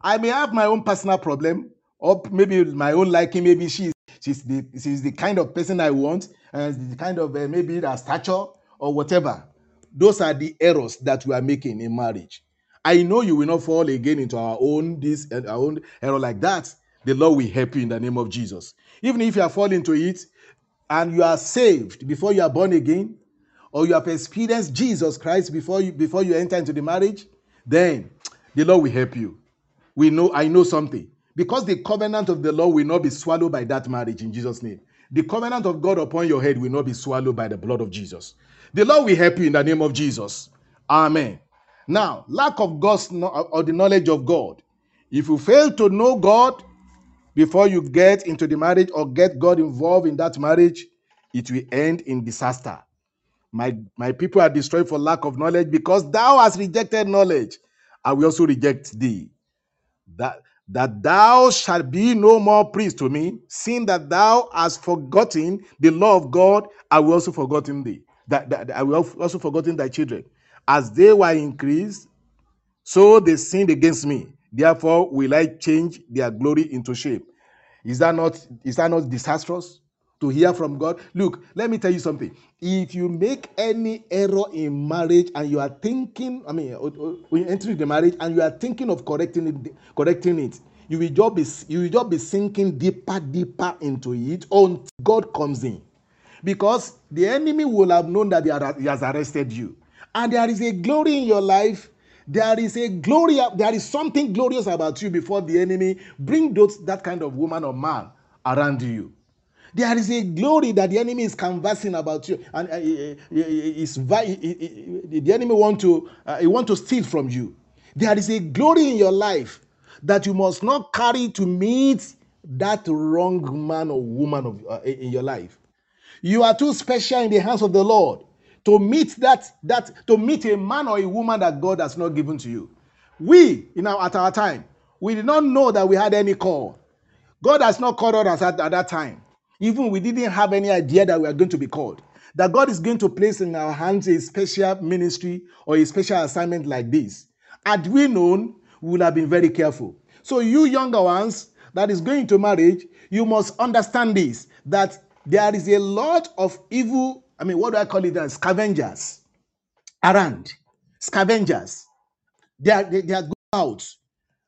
I may have my own personal problem, or maybe my own liking. Maybe she's she's the she's the kind of person I want, and the kind of uh, maybe the stature or whatever. Those are the errors that we are making in marriage. I know you will not fall again into our own this uh, our own error like that. The Lord will help you in the name of Jesus. Even if you are falling into it and you are saved before you are born again, or you have experienced Jesus Christ before you before you enter into the marriage, then the Lord will help you. We know I know something because the covenant of the Lord will not be swallowed by that marriage in Jesus' name. The covenant of God upon your head will not be swallowed by the blood of Jesus. The Lord will help you in the name of Jesus. Amen. Now, lack of God's kno- uh, or the knowledge of God. If you fail to know God before you get into the marriage or get God involved in that marriage, it will end in disaster. My my people are destroyed for lack of knowledge because thou hast rejected knowledge. I will also reject thee. That that thou shalt be no more priest to me, seeing that thou hast forgotten the law of God, I will also forgotten thee. That, that I will also forgotten thy children. As they were increased, so they sinned against me. Therefore will I change their glory into shame. Is that not is that not disastrous to hear from God? Look, let me tell you something. If you make any error in marriage and you are thinking, I mean, when you enter the marriage and you are thinking of correcting it, correcting it, you will just be you will just be sinking deeper, deeper into it until God comes in. Because the enemy will have known that he has arrested you. And there is a glory in your life. There is a glory there is something glorious about you before the enemy. Bring those that kind of woman or man around you there is a glory that the enemy is canvassing about you and uh, is the enemy want to uh, he want to steal from you there is a glory in your life that you must not carry to meet that wrong man or woman of, uh, in in your life you are too special in the hands of the Lord to meet that that to meet a man or a woman that God has not given to you. We, you know, at our time, we did not know that we had any call. God has not called us at, at that time. Even we didn't have any idea that we are going to be called. That God is going to place in our hands a special ministry or a special assignment like this. Had we known, we would have been very careful. So, you younger ones that is going to marriage, you must understand this that there is a lot of evil, I mean, what do I call it? uh, Scavengers around. Scavengers. They are, they, they are going out.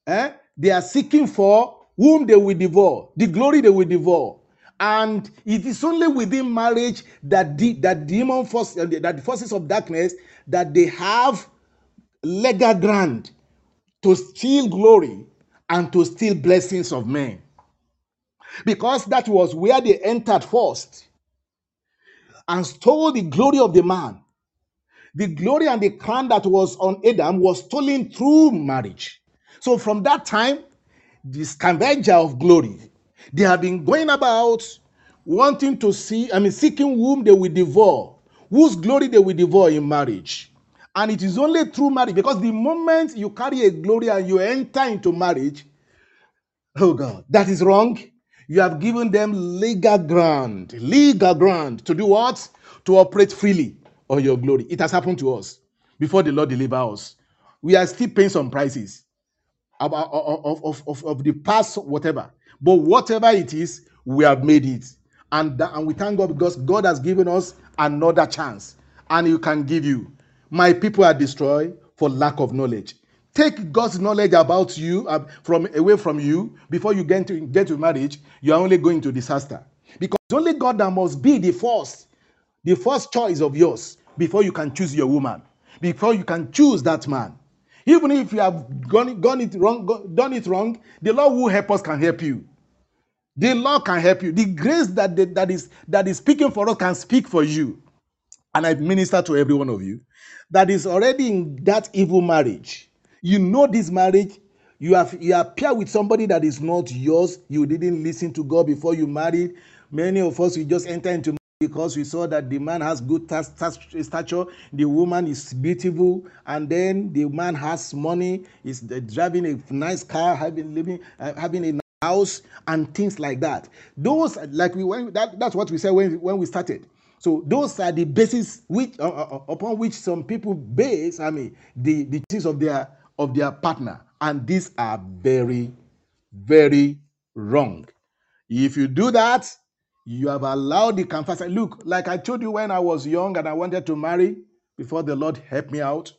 Eh? They are seeking for whom they will devour, the glory they will devour. And it is only within marriage that the that demon force uh, that the forces of darkness that they have legal ground to steal glory and to steal blessings of men. Because that was where they entered first and stole the glory of the man. The glory and the crown that was on Adam was stolen through marriage. So from that time, the scavenger of glory. They have been going about wanting to see, I mean, seeking whom they will devour, whose glory they will devour in marriage. And it is only through marriage because the moment you carry a glory and you enter into marriage, oh God, that is wrong. You have given them legal ground, legal ground to do what? To operate freely on your glory. It has happened to us before the Lord deliver us. We are still paying some prices about of, of, of, of the past whatever but whatever it is we have made it. And that, and we thank god because god has given us another chance. And he can give you. My people are destroyed for lack of knowledge. Take god's knowledge about you uh, from away from you. Before you get to get to marriage you are only going to disaster. Because it's only god that must be the first the first choice of yours before you can choose your woman, before you can choose that man. Even if you have gone, gone it wrong, done it wrong, the Lord who help us can help you. The Lord can help you. The grace that, that, that is that is speaking for us can speak for you. And I minister to every one of you that is already in that evil marriage. You know this marriage. You have you appear with somebody that is not yours. You didn't listen to God before you married. Many of us we just enter into because we saw that the man has good stature, the woman is beautiful, and then the man has money, is driving a nice car, having living, uh, having a house and things like that. Those like we when that, that's what we said when, when we started. So those are the basis which uh, uh, uh, upon which some people base i mean the the things of their of their partner. And these are very very wrong. If you do that you have allowed the canvas. Look like i told you when i was young and i wanted to marry before the lord helped me out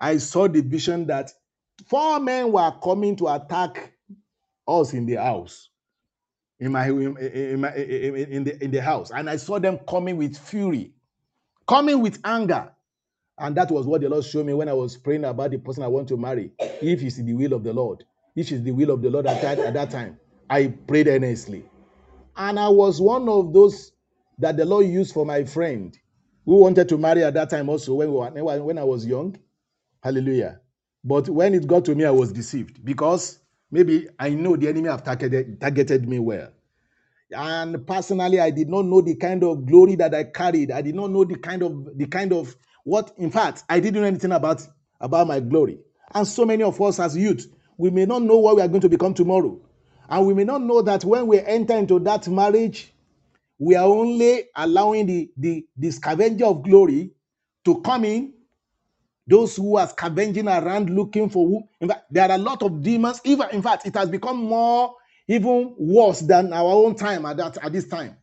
i saw the vision that four men were coming to attack us in the house in my in, my, in the in the house. And i saw them coming with fury coming with anger. And that was what the lord showed me when i was praying about the person i want to marry. If it's the will of the lord if it's the will of the lord at that, at that time i prayed earnestly. And i was one of those that the lord used for my friend who wanted to marry at that time also when we were, when I was young. Hallelujah. But when it got to me, I was deceived because maybe I know the enemy have targeted, targeted me well. And personally, I did not know the kind of glory that I carried. I did not know the kind of the kind of what. In fact, I didn't know anything about about my glory. And so many of us as youth, we may not know what we are going to become tomorrow, and we may not know that when we enter into that marriage, we are only allowing the the, the scavenger of glory to come in those who are scavenging around looking for who in fact there are a lot of demons. Even in fact it has become more even worse than our own time at that at this time.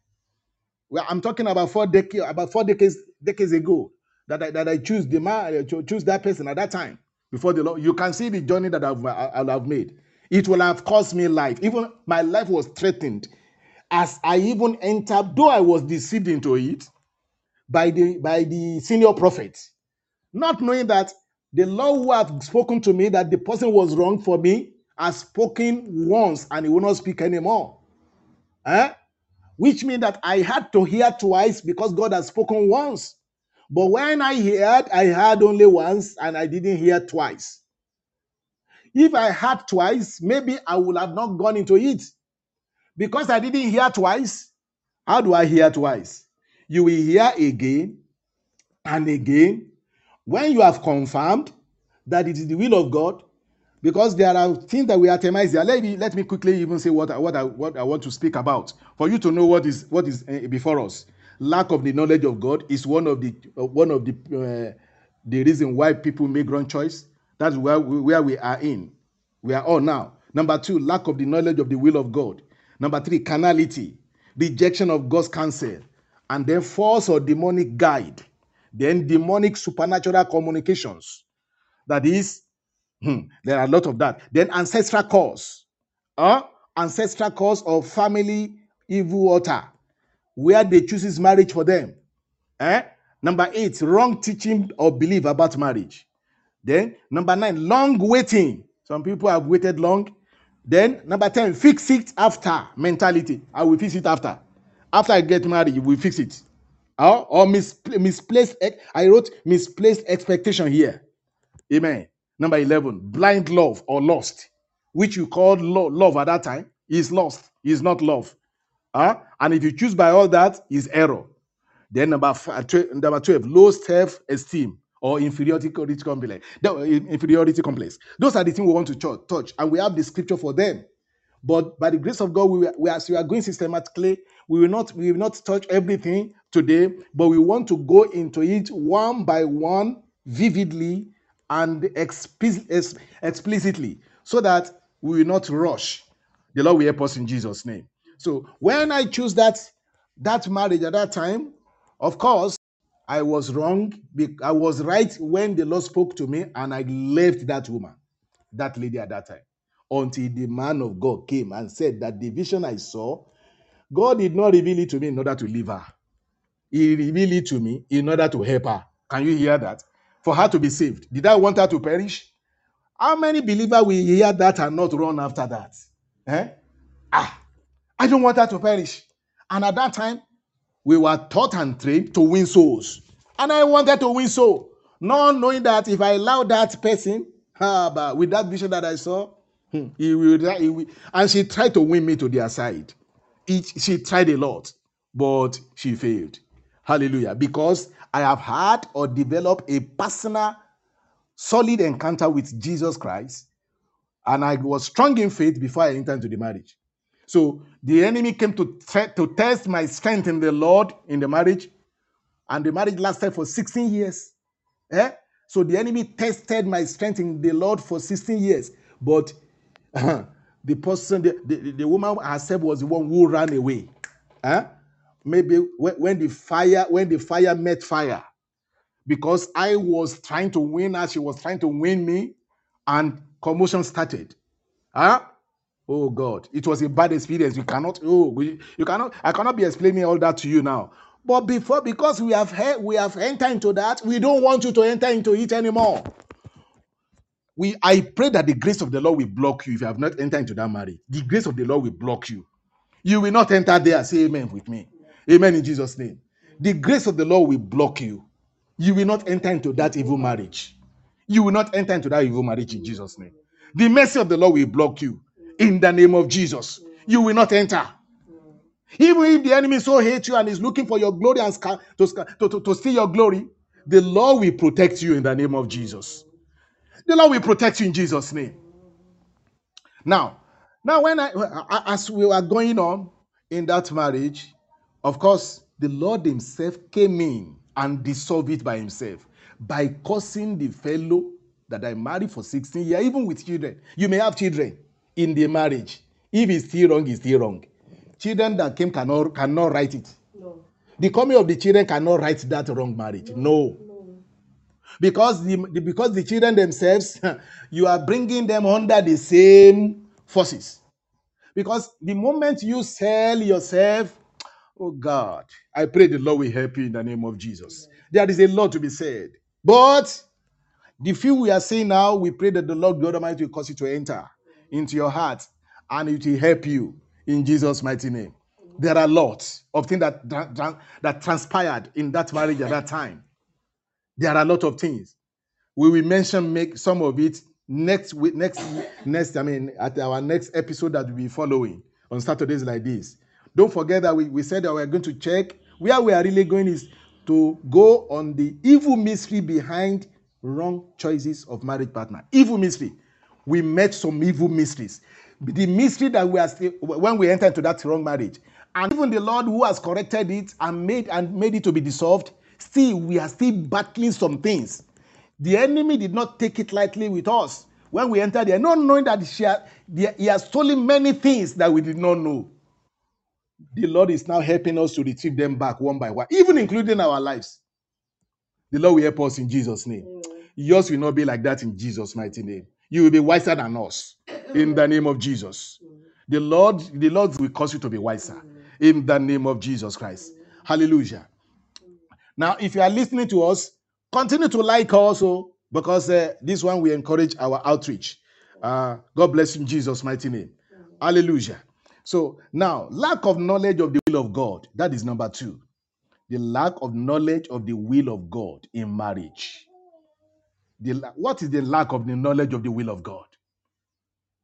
Well i'm talking about four decades about four decades decades ago that i that i choose the man I uh, choose that person at that time before the lord. You can see the journey that i've I- i'll have made. It will have cost me life. Even my life was threatened. As i even entered though i was deceived into it by the by the senior prophet not knowing that the Lord who had spoken to me that the person was wrong for me has spoken once and he will not speak anymore. Eh? Which means that I had to hear twice because God has spoken once. But when I heard, I heard only once and I didn't hear twice. If I heard twice, maybe I would have not gone into it. Because I didn't hear twice, how do I hear twice? You will hear again and again when you have confirmed that it is the will of God, because there are things that we itemize there. Let me let me quickly even say what I, what I what I want to speak about for you to know what is what is eh, before us. Lack of the knowledge of God is one of the uh, one of the uh, the reason why people make wrong choice. That's where we, where we are in. We are all now. Number two, lack of the knowledge of the will of God. Number three, carnality, rejection of God's counsel, and then false or demonic guide. Then demonic supernatural communications. That is Hmm, there are a lot of that. Then ancestral cause, uh, ancestral cause of family evil water, where they chooses marriage for them. Eh? Number eight, wrong teaching or belief about marriage. Then number nine, long waiting. Some people have waited long. Then number 10, fix it after mentality. I will fix it after. After I get married, we fix it. Or, or mispl- misplaced, I wrote misplaced expectation here. Amen. Number 11, blind love or lust, which you called lo- love at that time, is lost, is not love. Huh? And if you choose by all that, is error. Then number five, uh, number 12, low self-esteem or inferiority complex. The- uh, Inferiority complex. Those are the things we want to tou- touch, and we have the scripture for them. But by the grace of God, we, we as we are going systematically, we will not we will not touch everything today, but we want to go into it one by one, vividly and explic- explicitly, so that we will not rush. The Lord will help us in Jesus' name. So when I choose that that marriage at that time, of course, I was wrong. I was right when the Lord spoke to me, and I left that woman that lady at that time until the man of God came and said that the vision I saw, God did not reveal it to me in order to leave her. He revealed it to me in order to help her. Can you hear that? For her to be saved. Did I want her to perish? How many believers will hear that and not run after that? Eh? Ah, I don't want her to perish. And at that time, we were taught and trained to win souls. And I wanted to win soul. Not knowing that if I allow that person, ah, but with that vision that I saw, hmm, he will, he will- and she tried to win me to their side. It, she tried a lot, but she failed. Hallelujah. Because I have had or developed a personal, solid encounter with Jesus Christ, and I was strong in faith before I entered into the marriage. So the enemy came to, to test my strength in the Lord in the marriage, and the marriage lasted for 16 years. Eh? So the enemy tested my strength in the Lord for 16 years. But [LAUGHS] the person, the, the, the woman herself was the one who ran away. Eh? Maybe when, when the fire, when the fire met fire, because I was trying to win her, she was trying to win me, and commotion started. Huh? Oh God, it was a bad experience. You cannot, oh, we, you cannot, I cannot be explaining all that to you now. But before, because we have we have entered into that, we don't want you to enter into it anymore. We, I pray that the grace of the Lord will block you if you have not entered into that marriage. The grace of the Lord will block you. You will not enter there. Say amen with me. Amen in Jesus' name. The grace of the Lord will block you. You will not enter into that evil marriage. You will not enter into that evil marriage in Jesus' name. The mercy of the Lord will block you in the name of Jesus. You will not enter. Even if the enemy so hates you and is looking for your glory and sca- to, sca- to, to, to steal your glory, the Lord will protect you in the name of Jesus. The Lord will protect you in Jesus' name. Now, now when I as we were going on in that marriage, of course, the Lord Himself came in and dissolved it by Himself by causing the fellow that I married for 16 years, even with children. You may have children in the marriage. If it's still wrong, it's still wrong. Children that came cannot cannot right it. No. The coming of the children cannot right that wrong marriage. No. Because the, the- because the children themselves, [LAUGHS] you are bringing them under the same forces. Because the moment you sell yourself, oh God, I pray the Lord will help you in the name of Jesus. There is a lot to be said. But the few we are saying now, we pray that the Lord God Almighty will cause you to enter into your heart and it will help you in Jesus' mighty name. There are lots of things that, that, that transpired in that marriage at that time. There are a lot of things. We will mention make some of it next week, next next. I mean, at our next episode that we'll be following on Saturdays like this. Don't forget that we, we said that we're going to check where we are really going is to go on the evil mystery behind wrong choices of marriage partner. Evil mystery. We met some evil mysteries. The mystery that we are still when we enter into that wrong marriage, and even the Lord who has corrected it and made and made it to be dissolved, still we are still battling some things. The enemy did not take it lightly with us when we entered there, not knowing that she had- he has stolen many things that we did not know. The Lord is now helping us to retrieve them back one by one, even including our lives. The Lord will help us in Jesus' name. Yours will not be like that in Jesus' mighty name. You will be wiser than us in the name of Jesus. The Lord, the Lord will cause you to be wiser in the name of Jesus Christ. Hallelujah. Now, if you are listening to us, continue to like also because uh, this one we encourage our outreach. Uh, God bless you in Jesus' mighty name. Hallelujah. So now, lack of knowledge of the will of God. That is number two. The lack of knowledge of the will of God in marriage. The, what is the lack of the knowledge of the will of God?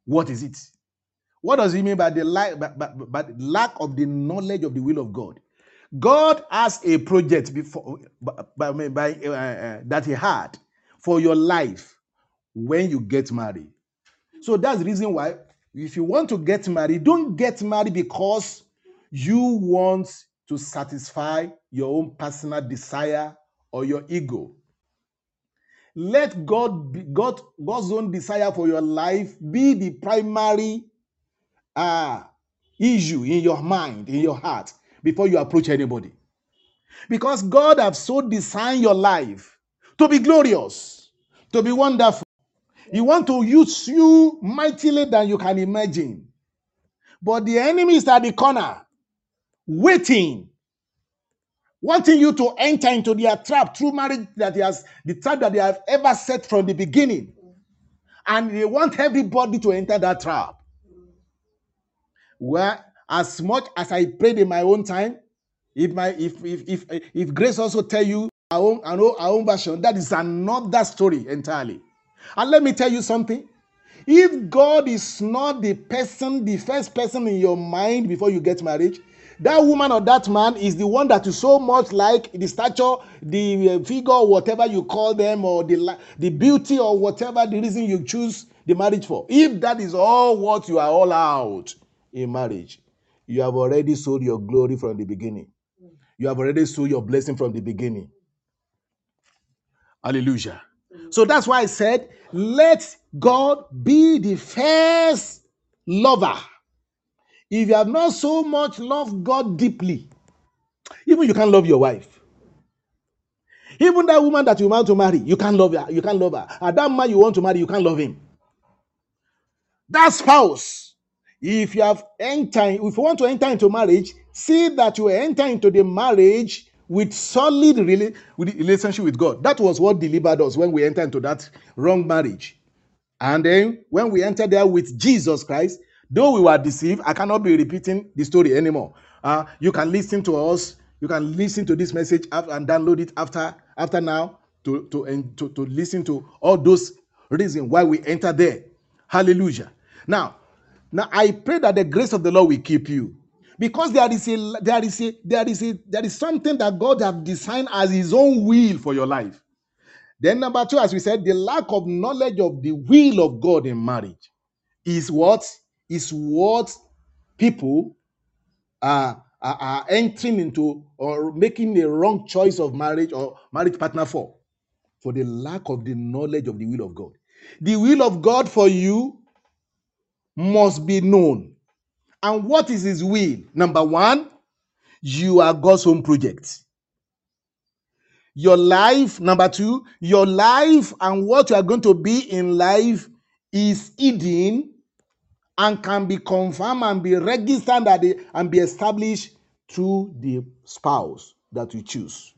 What is it? What does he mean by the lack, by, by, by lack of the knowledge of the will of God? God has a project before by, by, by, uh, uh, that He had for your life when you get married. So that's the reason why, if you want to get married, don't get married because you want to satisfy your own personal desire or your ego. Let God, God, God's own desire for your life be the primary uh, issue in your mind, in your heart, before you approach anybody. Because God has so designed your life to be glorious, to be wonderful. He want to use you mightily than you can imagine. But the enemy is at the corner, waiting, wanting you to enter into their trap through marriage that he has, the trap that they have ever set from the beginning. And they want everybody to enter that trap. Where as much as I prayed in my own time, if my if if if if Grace also tell you our own our own, our own version, that is another story entirely. And let me tell you something. If God is not the person, the first person in your mind before you get married, that woman or that man is the one that you so much like the stature, the uh, figure, whatever you call them, or the the beauty, or whatever the reason you choose the marriage for. If that is all what you are all out in marriage, you have already sold your glory from the beginning. You have already sold your blessing from the beginning. Hallelujah. So that's why I said, let God be the first lover. If you have not so much loved God deeply, even you can't love your wife. Even that woman that you want to marry, you can't love her. You can't love her. And that man you want to marry, you can't love him. That spouse, if you have entered, if you want to enter into marriage, see that you enter into the marriage with solid with relationship with God. That was what delivered us when we entered into that wrong marriage. And then when we entered there with Jesus Christ, though we were deceived, I cannot be repeating the story anymore. Uh, you can listen to us. You can listen to this message and download it after after now to, to, to, to listen to all those reasons why we enter there. Hallelujah. Now, now I pray that the grace of the Lord will keep you. Because there is a there is a there is a there is something that God has designed as his own will for your life. Then number two, as we said, the lack of knowledge of the will of God in marriage is what is what people are, are, are entering into or making a wrong choice of marriage or marriage partner for for the lack of the knowledge of the will of God. The will of God for you must be known. And what is his will? Number one, you are God's own project. Your life, number two, your life and what you are going to be in life is hidden and can be confirmed and be registered and be established through the spouse that you choose.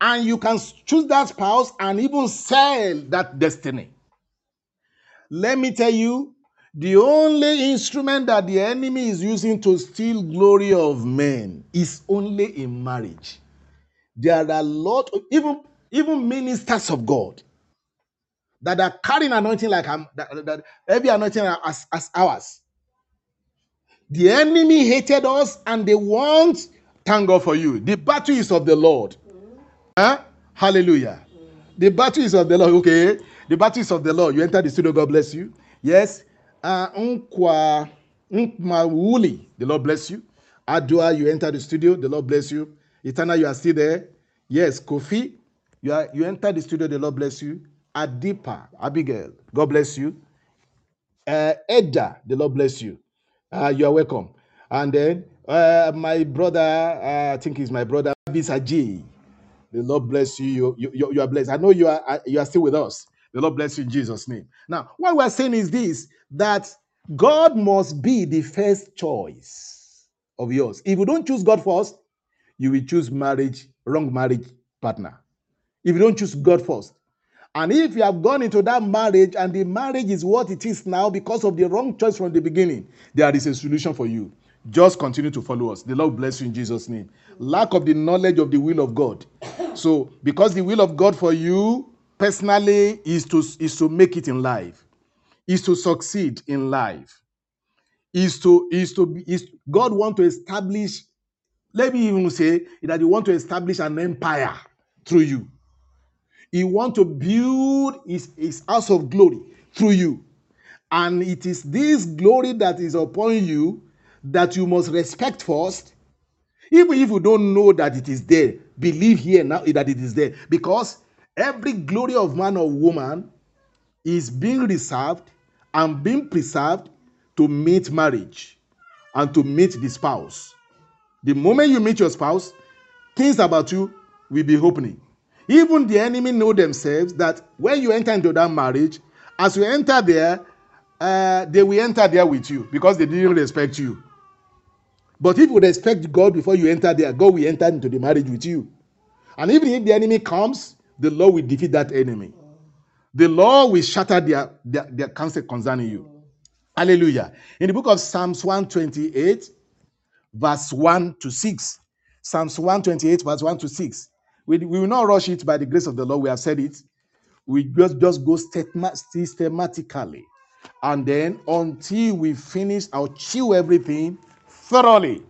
And you can choose that spouse and even sell that destiny. Let me tell you, the only instrument that the enemy is using to steal glory of men is only in marriage. There are a lot of even even ministers of God that are carrying anointing like um, that, that every anointing as, as ours. The enemy hated us and they want thank God for you. The battle is of the Lord. Huh? Hallelujah. The battle is of the Lord. Okay. The battle is of the Lord. You enter the studio. God bless you. Yes. Uh. The Lord bless you. Adua, you enter the studio. The Lord bless you. Eternal, you are still there. Yes. Kofi, you are you enter the studio. The Lord bless you. Adipa, Abigail, God bless you. Uh, Edda, the Lord bless you. Uh, you are welcome. And then uh, my brother, uh, I think he's my brother, Bisaji. The Lord bless you. You, you, you you are blessed. I know you are uh, you are still with us. The Lord bless you in Jesus' name. Now, what we're saying is this that God must be the first choice of yours. If you don't choose God first, you will choose marriage, wrong marriage partner. If you don't choose God first. And if you have gone into that marriage and the marriage is what it is now because of the wrong choice from the beginning, there is a solution for you. Just continue to follow us. The Lord bless you in Jesus' name. Lack of the knowledge of the will of God. So, because the will of God for you personally is to is to make it in life, is to succeed in life, is to is to be is God want to establish. Let me even say that He want to establish an empire through you. He want to build his, his house of glory through you. And it is this glory that is upon you that you must respect first. Even if you don't know that it is there, believe here now that it is there. Because every glory of man or woman is being reserved and being preserved to meet marriage and to meet the spouse. The moment you meet your spouse, things about you will be opening. Even the enemy know themselves that when you enter into that marriage, as you enter there, uh, they will enter there with you because they didn't respect you. But if you respect God before you enter there, God will enter into the marriage with you. And even if the enemy comes, the Lord will defeat that enemy. The Lord will shatter their, their, their counsel concerning you. Hallelujah. In the book of Psalms 128, verse 1 to 6. Psalms 128, verse 1 to 6. We, we will not rush it by the grace of the Lord. We have said it. We just, just go systema- systematically. And then until we finish, I'll chew everything thoroughly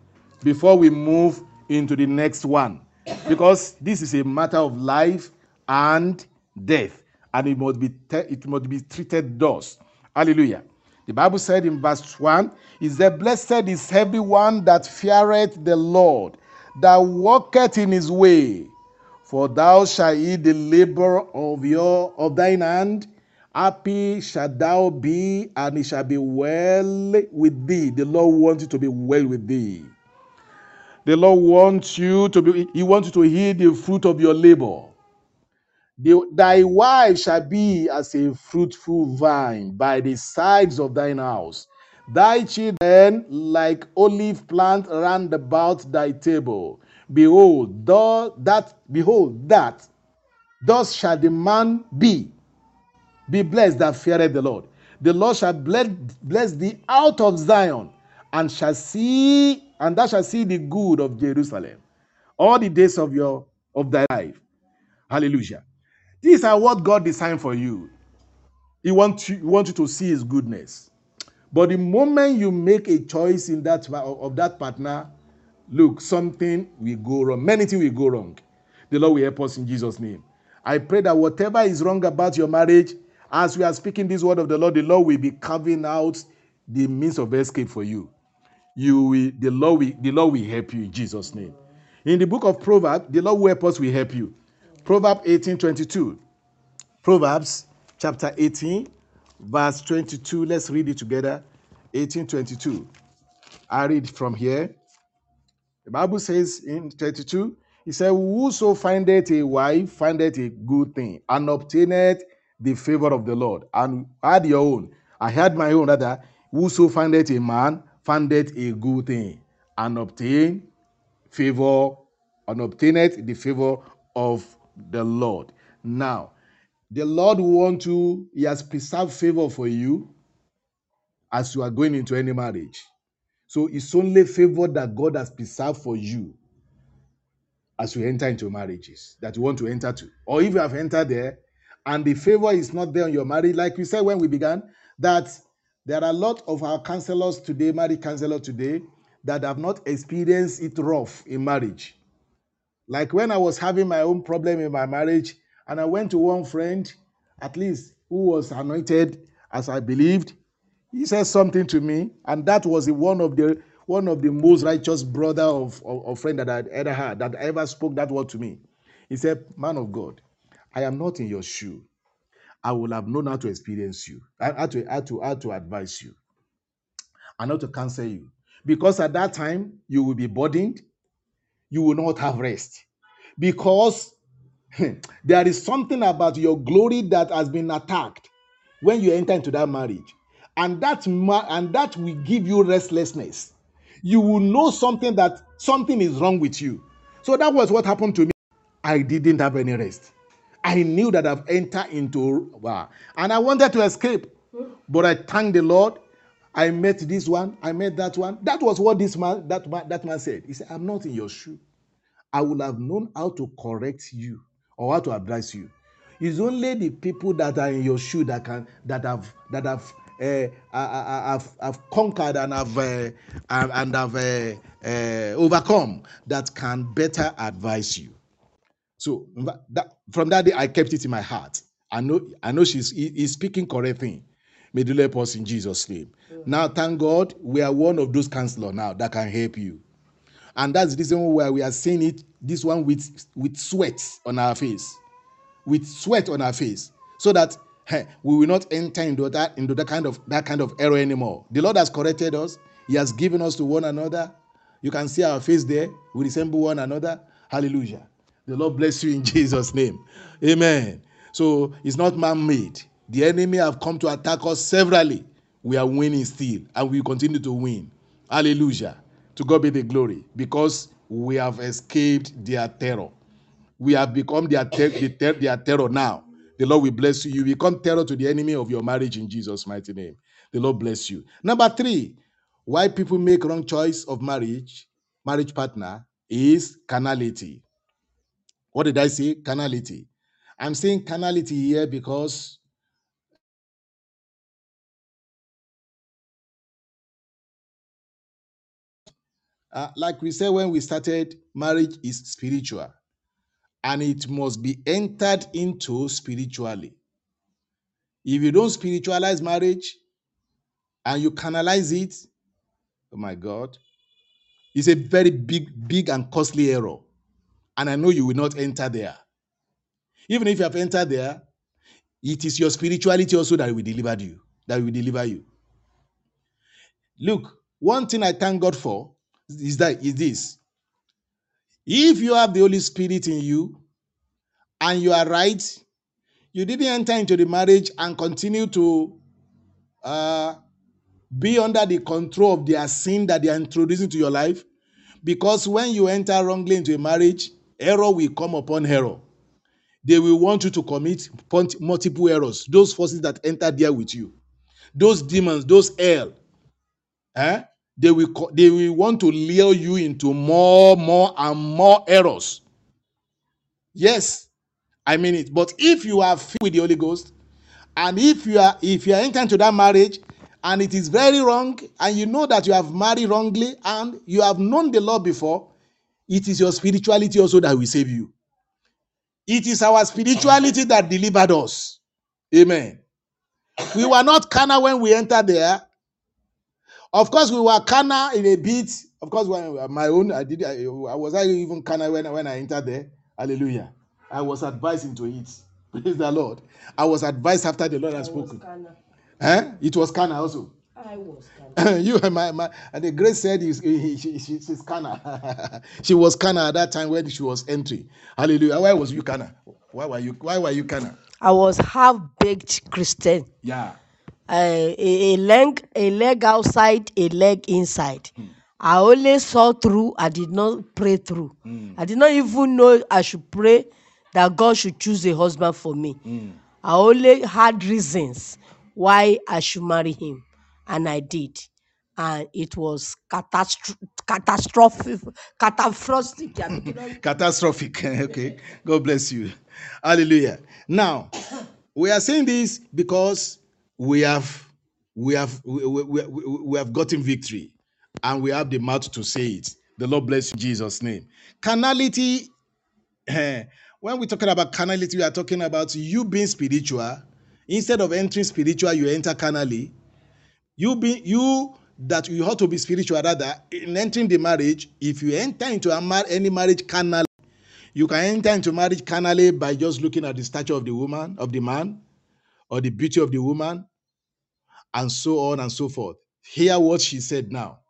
before we move into the next one. Because this is a matter of life and death. And it must be it must be treated thus. Hallelujah. The Bible said in verse 1 is that blessed is everyone that feareth the Lord, that walketh in his way. For thou shalt eat the labor of your of thine hand. Happy shalt thou be, and it shall be well with thee. The Lord wants you to be well with thee. The Lord wants you to be, He wants you to eat the fruit of your labor. Thy wife shall be as a fruitful vine by the sides of thine house. Thy children like olive plant round about thy table. Behold, thou, that behold that thus shall the man be. Be blessed that feareth the Lord. The Lord shall bless, bless thee out of Zion, and shall see, and thou shalt see the good of Jerusalem all the days of your of thy life. Hallelujah. These are what God designed for you. He wants you, you to see His goodness. But the moment you make a choice in that of that partner, look, something will go wrong. Many things will go wrong. The Lord will help us in Jesus' name. I pray that whatever is wrong about your marriage, as we are speaking this word of the Lord, the Lord will be carving out the means of escape for you. You will, the Lord will, the Lord will help you in Jesus' name. In the book of Proverbs, the Lord will help us will help you. Proverbs 18, 22. Proverbs chapter 18, verse 22. Let's read it together. 18, 22. I read from here. The Bible says in 22, he said, Whoso findeth a wife findeth a good thing, and obtaineth the favor of the Lord. And add your own. I had my own rather. Whoso findeth a man findeth a good thing, and obtain favor, and obtaineth the favor of the Lord. Now, the Lord want to, He has preserved favor for you as you are going into any marriage. So it's only favor that God has preserved for you as you enter into marriages that you want to enter to. Or if you have entered there and the favor is not there on your marriage, like we said when we began, that there are a lot of our counselors today, married counselors today, that have not experienced it rough in marriage. Like when I was having my own problem in my marriage, and I went to one friend, at least who was anointed as I believed, he said something to me, and that was one of the one of the most righteous brother of, of, friend that I'd ever had that ever spoke that word to me. He said, Man of God, I am not in your shoe. I will have known how to experience you, how to, how to, how to advise you, and how to counsel you. Because at that time, you will be burdened, you will not have rest. Because [LAUGHS] there is something about your glory that has been attacked when you enter into that marriage. And that ma- and that will give you restlessness. You will know something that something is wrong with you. So that was what happened to me. I didn't have any rest. I knew that i've entered into wow, and i wanted to escape but i thank the lord i met this one i met that one that was what this man that man that man said he said i'm not in your shoe I would have known how to correct you or how to advise you. It's only the people that are in your shoe that can that have that have uh, have, have conquered and have uh, and have uh, overcome that can better advise you. So that, from that day, I kept it in my heart. I know I know she's he's speaking correct thing. May the help us in Jesus' name. Now, thank God, we are one of those counselors now that can help you. And that's the reason why we are seeing it, this one with, with sweat on our face. With sweat on our face. So that hey, we will not enter into that, into that kind of that kind of error anymore. The Lord has corrected us, He has given us to one another. You can see our face there. We resemble one another. Hallelujah. The Lord bless you in [LAUGHS] Jesus' name. Amen. So it's not man-made. The enemy have come to attack us severally. We are winning still, and we continue to win. Hallelujah. To God be the glory because we have escaped their terror. We have become their, ter- ter- their terror now. The Lord will bless you. You become terror to the enemy of your marriage in Jesus' mighty name. The Lord bless you. Number three, why people make wrong choice of marriage, marriage partner, is carnality. What did I say? Carnality. I'm saying carnality here because Uh, like we said when we started, marriage is spiritual and it must be entered into spiritually. If you don't spiritualize marriage and you canalize it, oh my God, it's a very big, big and costly error. And I know you will not enter there. Even if you have entered there, it is your spirituality also that will deliver you, that will deliver you. Look, one thing I thank God for is that is this. If you have the Holy Spirit in you and you are right, you didn't enter into the marriage and continue to uh, be under the control of their sin that they are introducing to your life. Because when you enter wrongly into a marriage, error will come upon error. They will want you to commit multiple errors. Those forces that enter there with you, those demons, those hell, eh? They will they will want to lure you into more, more, and more errors. Yes, I mean it. But if you are filled with the Holy Ghost, and if you are if you are entering into that marriage and it is very wrong, and you know that you have married wrongly, and you have known the Lord before, it is your spirituality also that will save you. It is our spirituality that delivered us. Amen. We were not carnal when we entered there. Of course, we were carnal in a bit. Of course, when my own, I did. I, I was I even carnal when, when I entered there. Hallelujah. I was advised into it. [LAUGHS] Praise the Lord. I was advised after the Lord I had spoken. Eh? It was carnal also. I was [LAUGHS] you my, my and the grace said is he, she, she, she's Kana. [LAUGHS] she was Kana at that time when she was entering. Hallelujah. Why was you Kana? Why were you why were you Kana? I was half baked Christian. Yeah. Uh, a, a leg a leg outside, a leg inside. Hmm. I only saw through. I did not pray through. Hmm. I did not even know I should pray that God should choose a husband for me. Hmm. I only had reasons why I should marry him, and I did. And it was catastro- catastrophic, [LAUGHS] catastrophic. Catastrophic. [LAUGHS] okay. God bless you. Hallelujah. Now, we are saying this because we have we have we, we, we, we have gotten victory and we have the mouth to say it. The Lord bless you Jesus' name. Carnality, eh, when we're talking about carnality, we are talking about you being spiritual. Instead of entering spiritual, you enter carnally. You be you that you ought to be spiritual rather in entering the marriage. If you enter into mar- any marriage carnal, you can enter into marriage carnally by just looking at the stature of the woman, of the man, or the beauty of the woman, and so on and so forth. Hear what she said now.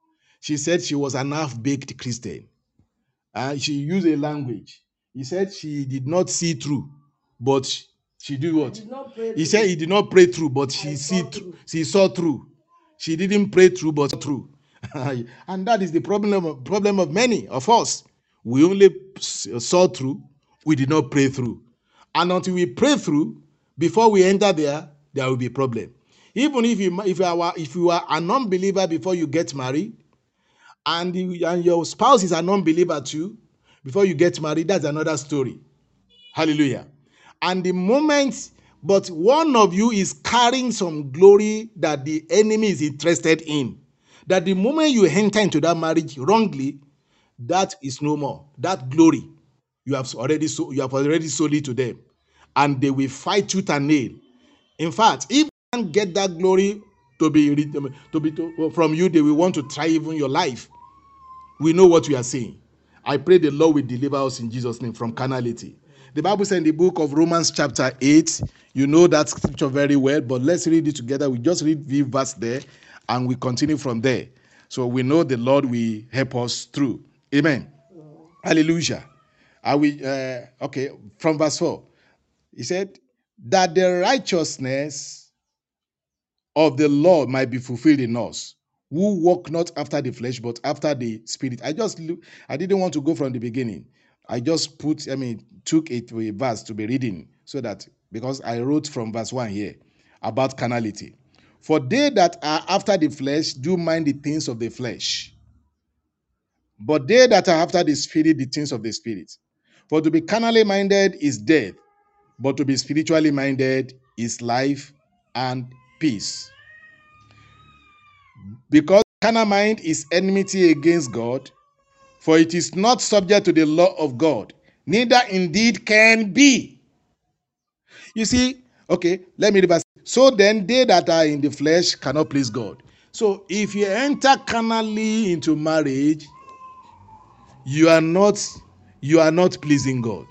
She said she was an half-baked Christian. And she used a language. He said she did not see through, but she did what? did He said he did not pray through, but she I see saw through. through. She saw through. She didn't pray through, but through. [LAUGHS] and that is the problem of, problem of many of us. We only saw through, we did not pray through. And until we pray through, before we enter there, there will be a problem. Even if you if you are if you are an unbeliever before you get married, and you, and your spouse is a non-believer too, before you get married, that's another story. Hallelujah. And the moment, but one of you is carrying some glory that the enemy is interested in. That the moment you enter into that marriage wrongly, that is no more. That glory you have already so you have already sold it to them, and they will fight tooth and nail. In fact, if can't get that glory to be to be to, from you, they will want to try even your life. We know what we are saying. I pray the Lord will deliver us in Jesus' name from carnality. The Bible says in the book of Romans, chapter 8, you know that scripture very well, but let's read it together. We just read the verse there and we continue from there. So we know the Lord will help us through. Amen. Hallelujah. Are we uh, okay? From verse 4, he said, That the righteousness of the Lord might be fulfilled in us, who walk not after the flesh, but after the spirit. I just I didn't want to go from the beginning. I just put, I mean, took it to a verse to be reading so that because I wrote from verse 1 here about carnality. For they that are after the flesh do mind the things of the flesh, but they that are after the spirit, the things of the spirit. For to be carnally minded is death, but to be spiritually minded is life and peace. Because carnal mind is enmity against God, for it is not subject to the law of God, neither indeed can be. You see, okay, let me reverse. So then, they that are in the flesh cannot please God. So if you enter carnally into marriage, you are not you are not pleasing God.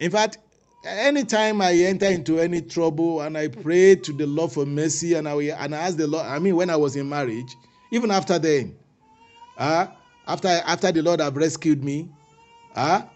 In fact, anytime I enter into any trouble and I pray to the Lord for mercy and I and I ask the Lord, I mean, when I was in marriage, even after then, ah, after after the Lord have rescued me, ah,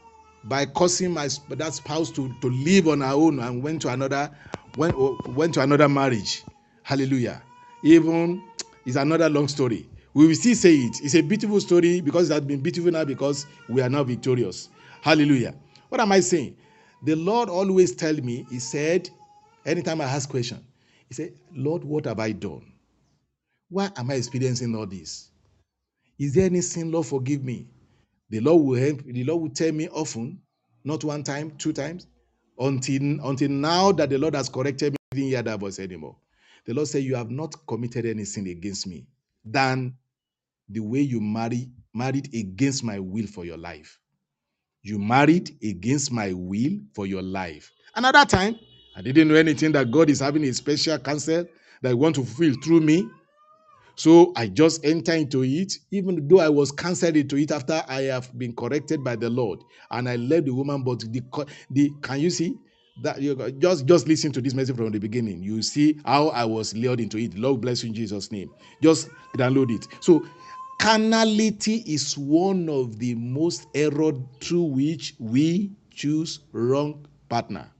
by causing my that spouse to to live on her own and went to another went went to another marriage. Hallelujah. Even it's another long story. We will still say it. It's a beautiful story because it has been beautiful now because we are now victorious. Hallelujah. What am I saying? The Lord always tell me, He said, anytime I ask question, He said, Lord, what have I done? Why am I experiencing all this? Is there any sin, Lord, forgive me? The Lord will help, the Lord will tell me often, not one time, two times. until until now that the Lord has corrected me, I didn't hear that voice anymore. The Lord said, You have not committed any sin against me than the way you marry married against my will for your life. You married against my will for your life. Another time, I didn't know anything that God is having a special counsel that He want to fulfill through me. So I just enter into it, even though I was cancelled into it after I have been corrected by the Lord, and I left the woman. But the the can you see that you just just listen to this message from the beginning. You see how I was lured into it. Lord bless you in Jesus' name. Just download it. So carnality is one of the most error through which we choose wrong partner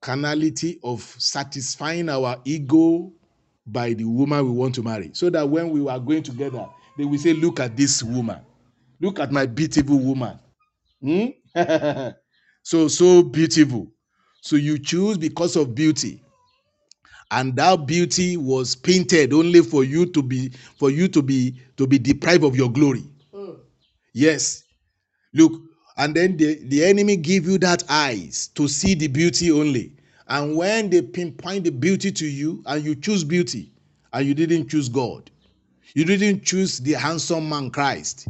carnality of satisfying our ego by the woman we want to marry. So that when we are going together, they will say, Look at this woman. Look at my beautiful woman. Hmm? [LAUGHS] so, so beautiful. So you choose because of beauty. And that beauty was painted only for you to be for you to be to be deprived of your glory. Hmm. Yes. Look, and then the, the enemy give you that eyes to see the beauty only. And when they pinpoint the beauty to you and you choose beauty and you didn't choose God, you didn't choose the handsome man Christ,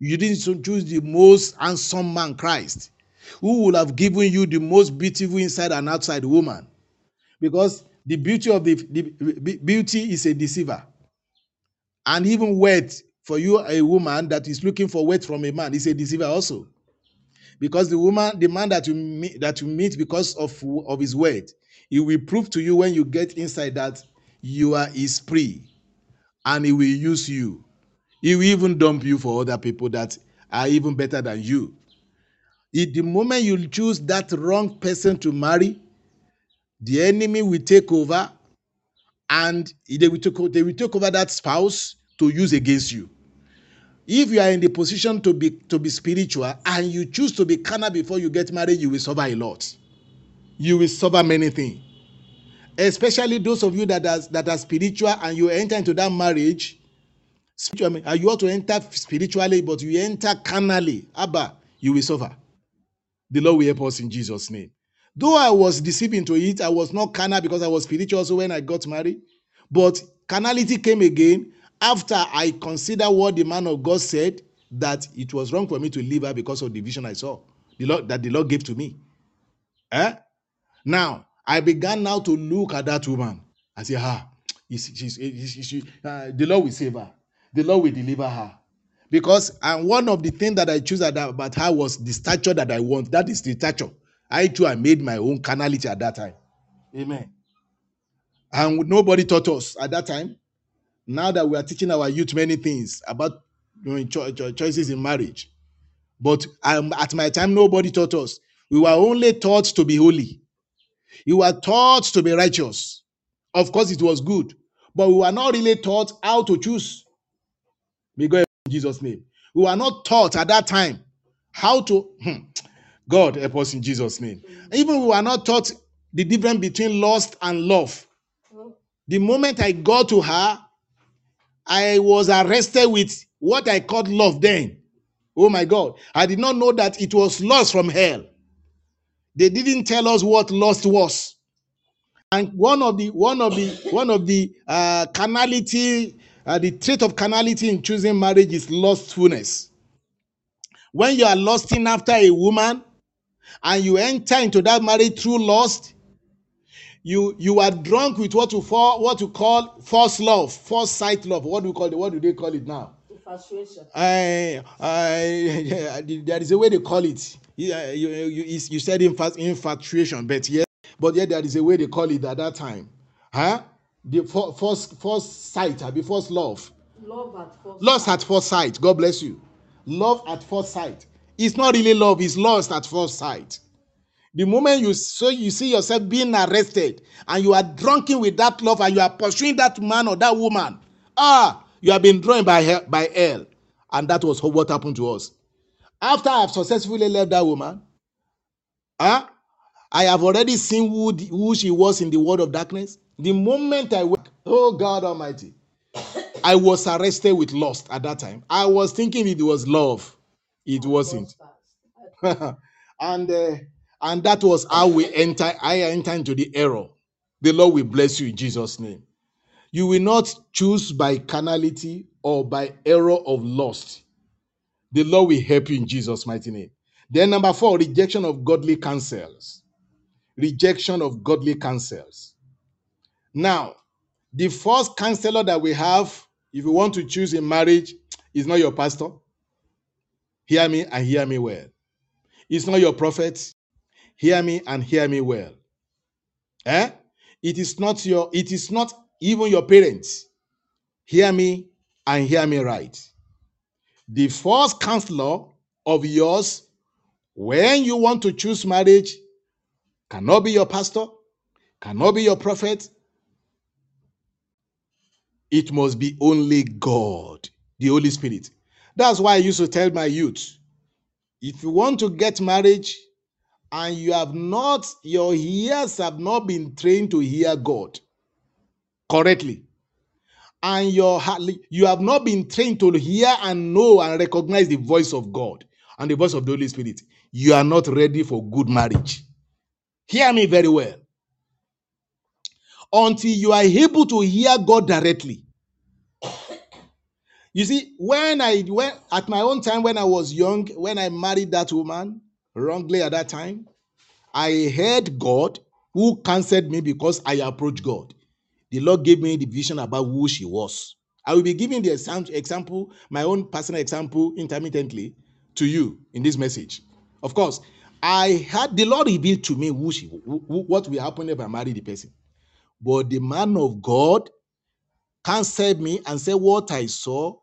you didn't choose the most handsome man Christ, who would have given you the most beautiful inside and outside woman. Because the beauty of the, the beauty is a deceiver. And even wet for you, a woman that is looking for wet from a man is a deceiver also. Because the woman the man that you meet that you meet because of of his word he will prove to you when you get inside that you are his prey. And he will use you. He will even dump you for other people that are even better than you. If the moment you choose that wrong person to marry the enemy will take over and they will take, they will take over that spouse to use against you. If you are in the position to be to be spiritual and you choose to be carnal before you get married you will suffer a lot. You will suffer many things. Especially those of you that are that are spiritual and you enter into that marriage. Spiritual you ought to enter spiritually but you enter carnally abba you will suffer. The lord will help us in jesus name though i was deceived into it i was not carnal because i was spiritual when i got married but carnality came again after i consider what the man of god said that it was wrong for me to leave her because of the vision i saw the lord that the lord gave to me eh? Now, I began now to look at that woman. I say, ah, she's, she's, she's, she, uh, the Lord will save her. The Lord will deliver her. Because and one of the things that I choose about her was the stature that I want. That is the stature. I too, I made my own carnality at that time. Amen. And nobody taught us at that time. Now that we are teaching our youth many things about you know, cho- cho- choices in marriage. But um, at my time, nobody taught us. We were only taught to be holy. You were taught to be righteous. Of course, it was good, but we were not really taught how to choose. May God in Jesus' name. We were not taught at that time how to. God help us in Jesus' name. Even we were not taught the difference between lust and love. The moment I got to her, I was arrested with what I called love then. Oh my God. I did not know that it was lust from hell. They didn't tell us what lust was. And one of the one of the one of the uh, carnality, uh, the trait of carnality in choosing marriage is lustfulness. When you are lusting after a woman and you enter into that marriage through lust, you you are drunk with what you for what you call false love, false sight love. What do you call it? What do they call it now? Infatuation. I, I, there is a way they call it. Yeah, you, you, you said infat, infatuation, but yeah, but yeah, there is a way they call it at that time. Huh? The fir- first, first sight, uh, the first love. Love at first Lust at first sight. God bless you. Love at first sight. It's not really love, it's lust at first sight. The moment you so you see yourself being arrested and you are drunken with that love and you are pursuing that man or that woman, ah, you have been drawn by hell, by hell, and that was what happened to us. After I have successfully left that woman, ah, I have already seen who, who she was in the world of darkness. The moment I went, oh God Almighty, I was arrested with lust at that time. I was thinking it was love. It wasn't. [LAUGHS] and uh, And that was how we enter, I enter into the error. The Lord will bless you in Jesus' name. You will not choose by carnality or by error of lust. The Lord will help you in Jesus' mighty name. Then, number four, rejection of godly counsels. Rejection of godly counsels. Now, the first counselor that we have, if you want to choose in marriage, is not your pastor. Hear me and hear me well. It's not your prophet. Hear me and hear me well. Eh? It is not your, it is not even your parents. Hear me and hear me right. The first counselor of yours when you want to choose marriage cannot be your pastor, cannot be your prophet. It must be only God, the Holy Spirit. That's why I used to tell my youth if you want to get marriage and you have not, your ears have not been trained to hear God correctly, and your you have not been trained to hear and know and recognize the voice of God and the voice of the Holy Spirit, you are not ready for good marriage. Hear me very well. Until you are able to hear God directly. You see, when I went at my own time, when I was young, when I married that woman wrongly at that time, I heard God who counseled me because I approached God. The Lord gave me the vision about who she was. I will be giving the example, my own personal example, intermittently to you in this message. Of course, I had the Lord revealed to me who she, who- what will happen if I marry the person. But the man of God counseled me and said, What I saw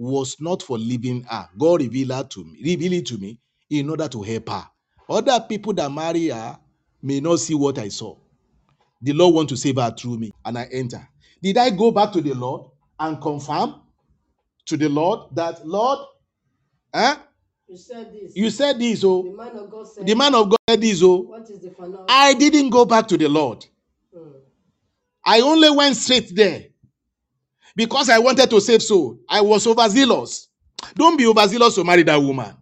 was not for leaving her. God revealed her to me, revealed it to me in order to help her. Other people that marry her may not see what I saw. The Lord want to save her through me, and I enter. Did I go back to the Lord and confirm to the Lord that Lord, eh? You said this. You said this, the oh. man of God said, The man of God said this, oh. What is the final? I didn't go back to the Lord. Mm. I only went straight there because I wanted to save soul. I was overzealous. Don't be overzealous to marry that woman.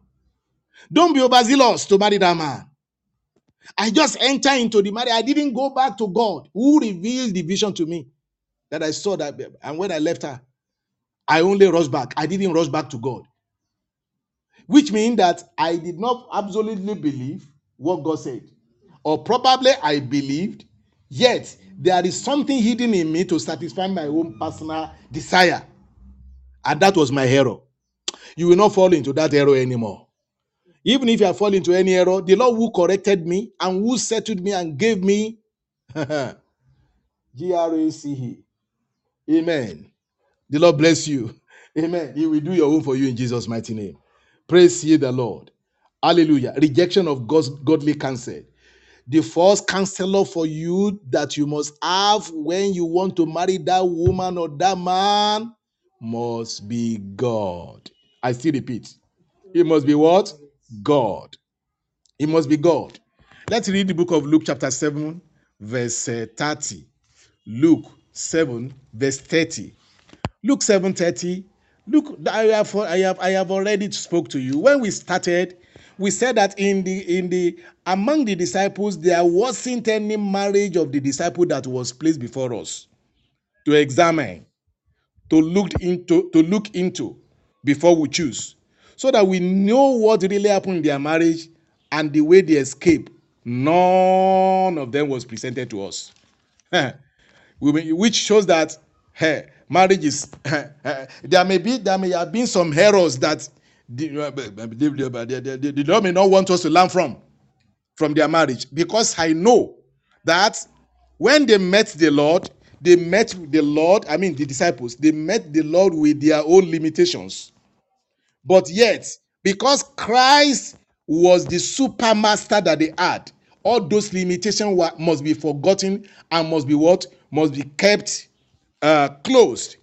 Don't be overzealous to marry that man. I just enter into the marriage. I didn't go back to God who revealed the vision to me that I saw that. And when I left her, I only rushed back. I didn't rush back to God, which means that I did not absolutely believe what God said. Or probably I believed, yet there is something hidden in me to satisfy my own personal desire. And that was my error. You will not fall into that error anymore. Even if you fallen into any error, the Lord who corrected me and who settled me and gave me [LAUGHS] G R A C E. Amen. The Lord bless you. Amen. He will do your own for you in Jesus' mighty name. Praise ye the Lord. Hallelujah. Rejection of God's godly counsel. The first counselor for you that you must have when you want to marry that woman or that man must be God. I still repeat. It must be what? God. It must be God. Let's read the book of Luke, chapter 7, verse uh, 30. Luke 7, verse 30. Luke 7 30. Look, I have, I have, I have already spoke to you. When we started, we said that in the in the among the disciples, there wasn't any marriage of the disciple that was placed before us to examine, to look into, to look into before we choose, so that we know what really happened in their marriage and the way they escape. None of them was presented to us. [LAUGHS] Which shows that eh, marriage is [LAUGHS] there may be there may have been some errors that the, Lord may not want us to learn from from their marriage because I know that when they met the Lord, they met the Lord, I mean the disciples, they met the Lord with their own limitations. But yet, because Christ was the super master that they had, all those limitations were, must be forgotten and must be what? Must be kept uh, closed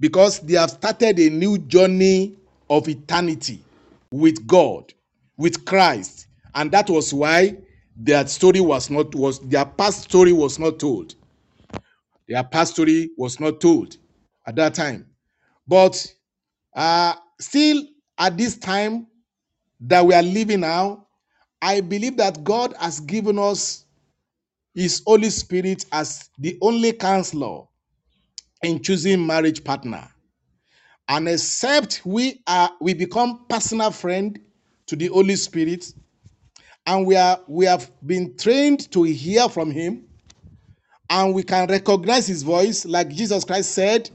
because they have started a new journey of eternity with God, with Christ. And that was why their story was not was their past story was not told. Their past story was not told at that time. But uh, still at this time that we are living now, I believe that God has given us His Holy Spirit as the only counselor in choosing marriage partner. And except we are we become personal friend to the Holy Spirit, and we are we have been trained to hear from Him, and we can recognize His voice, like Jesus Christ said,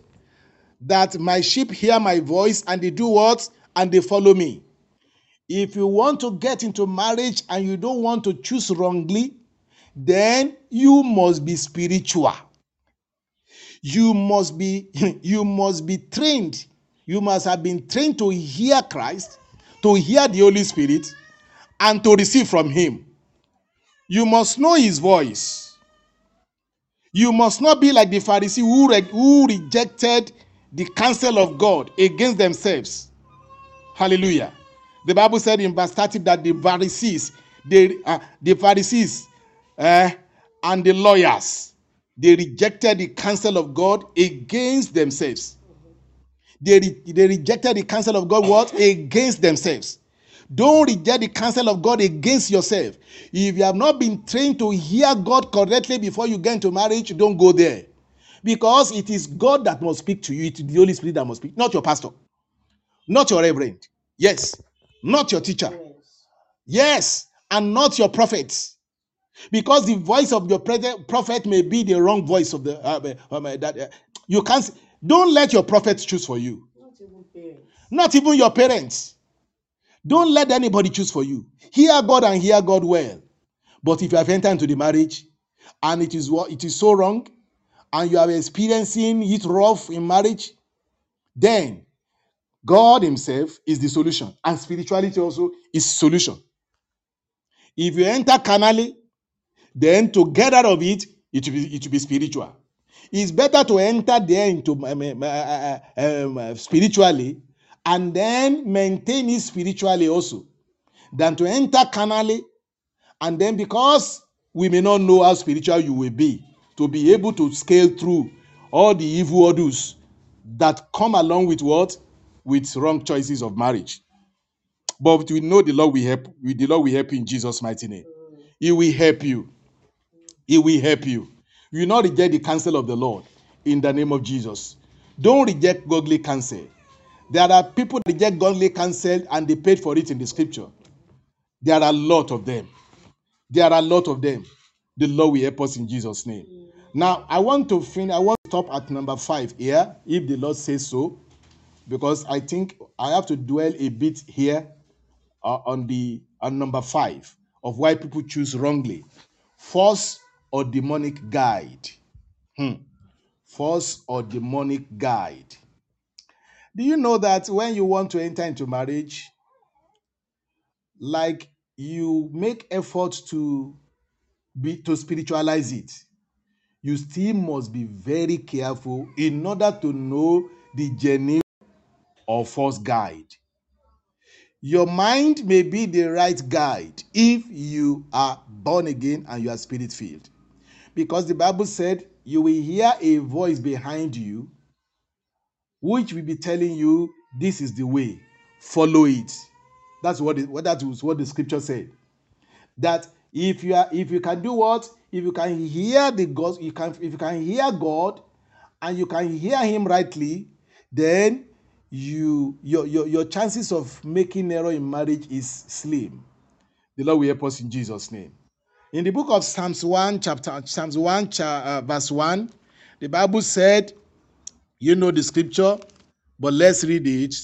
that my sheep hear my voice and they do what? And they follow me. If you want to get into marriage and you don't want to choose wrongly, then you must be spiritual. You must be [LAUGHS] you must be trained. You must have been trained to hear Christ, to hear the Holy Spirit, and to receive from Him. You must know His voice. You must not be like the Pharisee who, re- who rejected the counsel of God against themselves. Hallelujah. The Bible said in verse 30 that the Pharisees, they, uh, the Pharisees uh, and the lawyers, they rejected the counsel of God against themselves. They, re- they rejected the counsel of God what? Against themselves. Don't reject the counsel of God against yourself. If you have not been trained to hear God correctly before you get into marriage, don't go there. Because it is God that must speak to you. It is the Holy Spirit that must speak, not your pastor, not your reverend. Yes, not your teacher. Yes, and not your prophets. Because the voice of your prophet may be the wrong voice of the uh, uh, um, uh, that uh, you can't. Don't let your prophets choose for you. Not even. Not even your parents. Don't let anybody choose for you. Hear God and hear God well. But if you have entered into the marriage and it is what it is so wrong, and you are experiencing it rough in marriage, then God Himself is the solution, and spirituality also is solution. If you enter carnally, then to get out of it, it will be, it will be spiritual. It's better to enter there into um, um, uh, uh, um, uh, spiritually and then maintain it spiritually also than to enter carnally. And then because we may not know how spiritual you will be to be able to scale through all the evil odors that come along with what? With wrong choices of marriage. But we know the lord will help the lord will help you in jesus mighty name. He will help you. He will help you you will not reject the counsel of the lord in the name of jesus. Don't reject godly counsel. There are people that reject godly counsel and they paid for it in the scripture. There are a lot of them. There are a lot of them. The Lord will help us in Jesus' name. Now, I want to finish, I want to stop at number five here, if the Lord says so, because I think I have to dwell a bit here uh, on the on number five of why people choose wrongly, false or demonic guide. Hmm. False or demonic guide. Do you know that when you want to enter into marriage, like you make effort to be to spiritualize it you still must be very careful in order to know the genuine or false guide your mind may be the right guide if you are born again and you are spirit filled because the bible said you will hear a voice behind you which will be telling you this is the way follow it. That's what it, was what the scripture said. That if you are if you can do what? If you can hear the god you can if you can hear god and you can hear him rightly then you your your, your chances of making error in marriage is slim. The lord will help us in jesus name in the book of psalms 1 chapter psalms 1 cha- uh, verse 1 the bible said you know the scripture, but let's read it.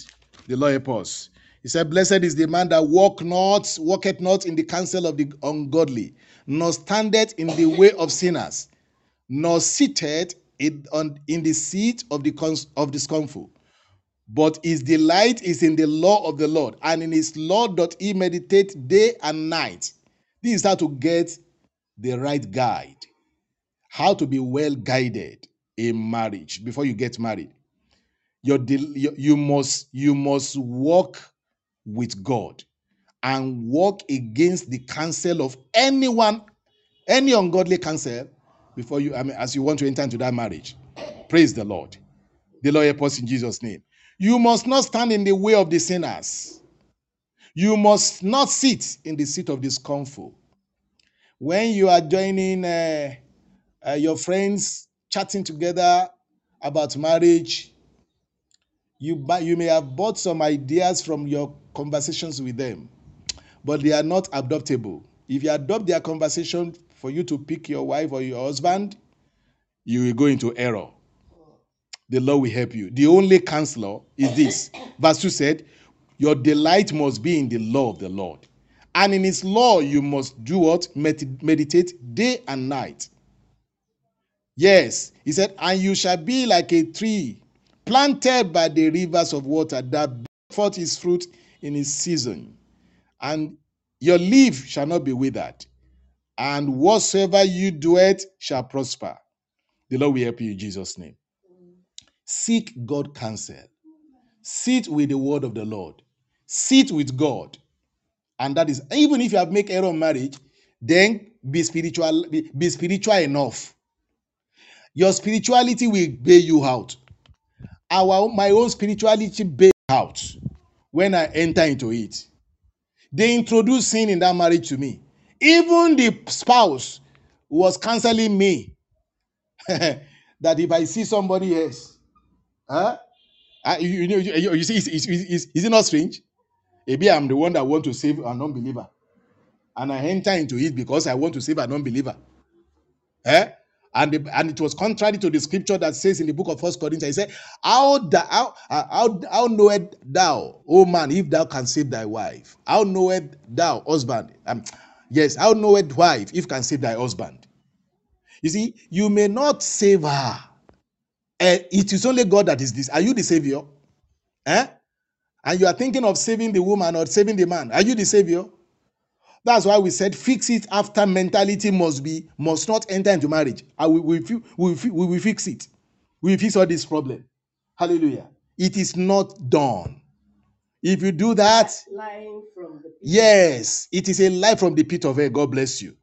The Lord help us. He said, Blessed is the man that walk not, walketh not in the counsel of the ungodly, nor standeth in the way of sinners, nor sitteth in, on, in the seat of the of discomfort. But his delight is in the law of the Lord, and in his law doth he meditate day and night. This is how to get the right guide, how to be well guided in marriage before you get married. Your, you must you must walk with God and walk against the counsel of anyone, any ungodly counsel before you, I mean, as you want to enter into that marriage. Praise the Lord. The Lord help us in Jesus' name. You must not stand in the way of the sinners. You must not sit in the seat of discomfort. When you are joining uh, uh, your friends chatting together about marriage, you, you may have bought some ideas from your conversations with them, but they are not adoptable. If you adopt their conversation for you to pick your wife or your husband, you will go into error. The Lord will help you. The only counselor is this. Verse 2 said, Your delight must be in the law of the Lord. And in his law you must do what? Med- meditate day and night. Yes, he said, And you shall be like a tree planted by the rivers of water that forth his fruit in his season. And your leaf shall not be withered. And whatsoever you do it shall prosper. The Lord will help you in Jesus' name. Seek God counsel. Sit with the word of the Lord. Sit with God. And that is even if you have make error in marriage, then be spiritual, be, be spiritual enough. Your spirituality will bail you out. Our my own spirituality bail out when I enter into it. They introduced sin in that marriage to me. Even the spouse was counseling me [LAUGHS] that if I see somebody else, huh? Uh, you, know, you, you you see, is it not strange? Maybe I'm the one that want to save an unbeliever, and I enter into it because I want to save an unbeliever. Eh? And, the, and it was contrary to the scripture that says in the book of First Corinthians, he said, How, da, how, uh, how, how knowest thou, O man, if thou can save thy wife? How knowest thou, husband? Um, yes, how knowest wife, if can save thy husband? You see, you may not save her. Eh, it is only God that is this. Are you the savior? Eh? And you are thinking of saving the woman or saving the man. Are you the savior? That's why we said fix it after mentality must be must not enter into marriage. And we we fi- we, fi- we will fix it. We will fix all this problem. Hallelujah. It is not done. If you do that, Lying from the pit. yes, it is a lie from the pit of hell. God bless you.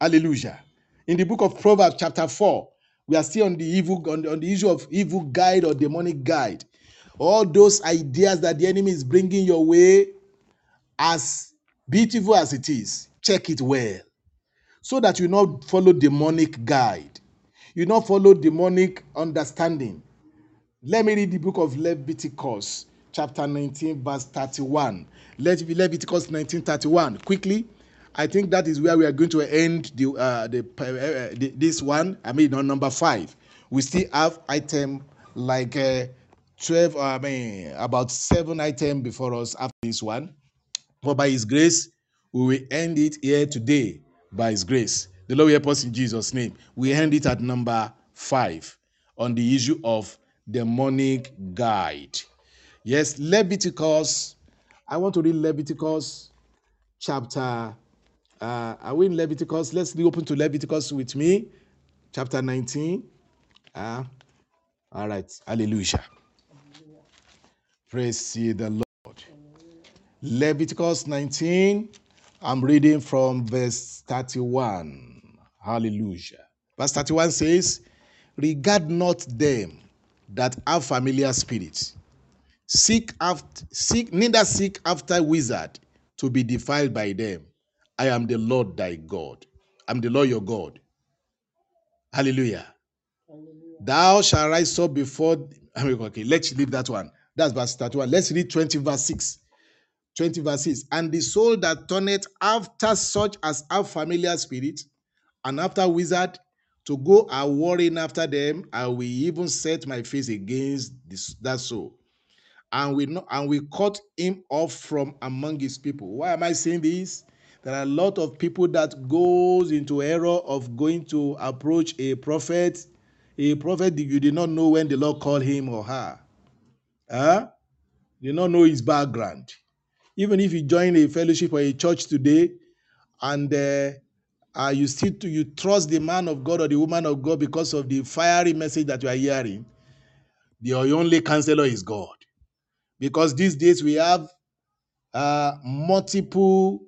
Hallelujah. In the book of Proverbs, chapter 4, we are still on the evil on on the issue of evil guide or demonic guide. All those ideas that the enemy is bringing your way, as beautiful as it is, check it well so that you not follow demonic guide. You not follow demonic understanding. Let me read the book of Leviticus, chapter 19, verse 31. Let Leviticus 19, 31. Quickly. I think that is where we are going to end the, uh, the, uh, uh, the this one. I mean, on number five. We still have item like uh, 12, I mean, about seven items before us after this one. For by his grace, we will end it here today. By his grace. The Lord will help us in Jesus' name. We end it at number five on the issue of demonic guide. Yes, Leviticus. I want to read Leviticus chapter. Uh, are we in Leviticus? Let's open to Leviticus with me, chapter 19. Ah, all right. Hallelujah. Praise ye the Lord. Leviticus 19. I'm reading from verse 31. Hallelujah. Verse 31 says, Regard not them that have familiar spirits. Seek after seek neither seek after wizard to be defiled by them. I am the Lord thy God. I'm the Lord your God. Hallelujah. Thou shalt rise up before. [LAUGHS] Okay, let's leave that one. That's verse 31. Let's read 20 verse 6. 20 verse 6. And the soul that turneth after such as have familiar spirit, and after wizard, to go a warring after them, I will even set my face against this, that soul. And we know, and we cut him off from among his people. Why am I saying this? There are a lot of people that goes into error of going to approach a prophet, a prophet you did not know when the Lord called him or her. Huh? You don't know his background. Even if you join a fellowship or a church today, and uh, uh, you still you trust the man of God or the woman of God because of the fiery message that you are hearing, the only counselor is God. Because these days we have uh, multiple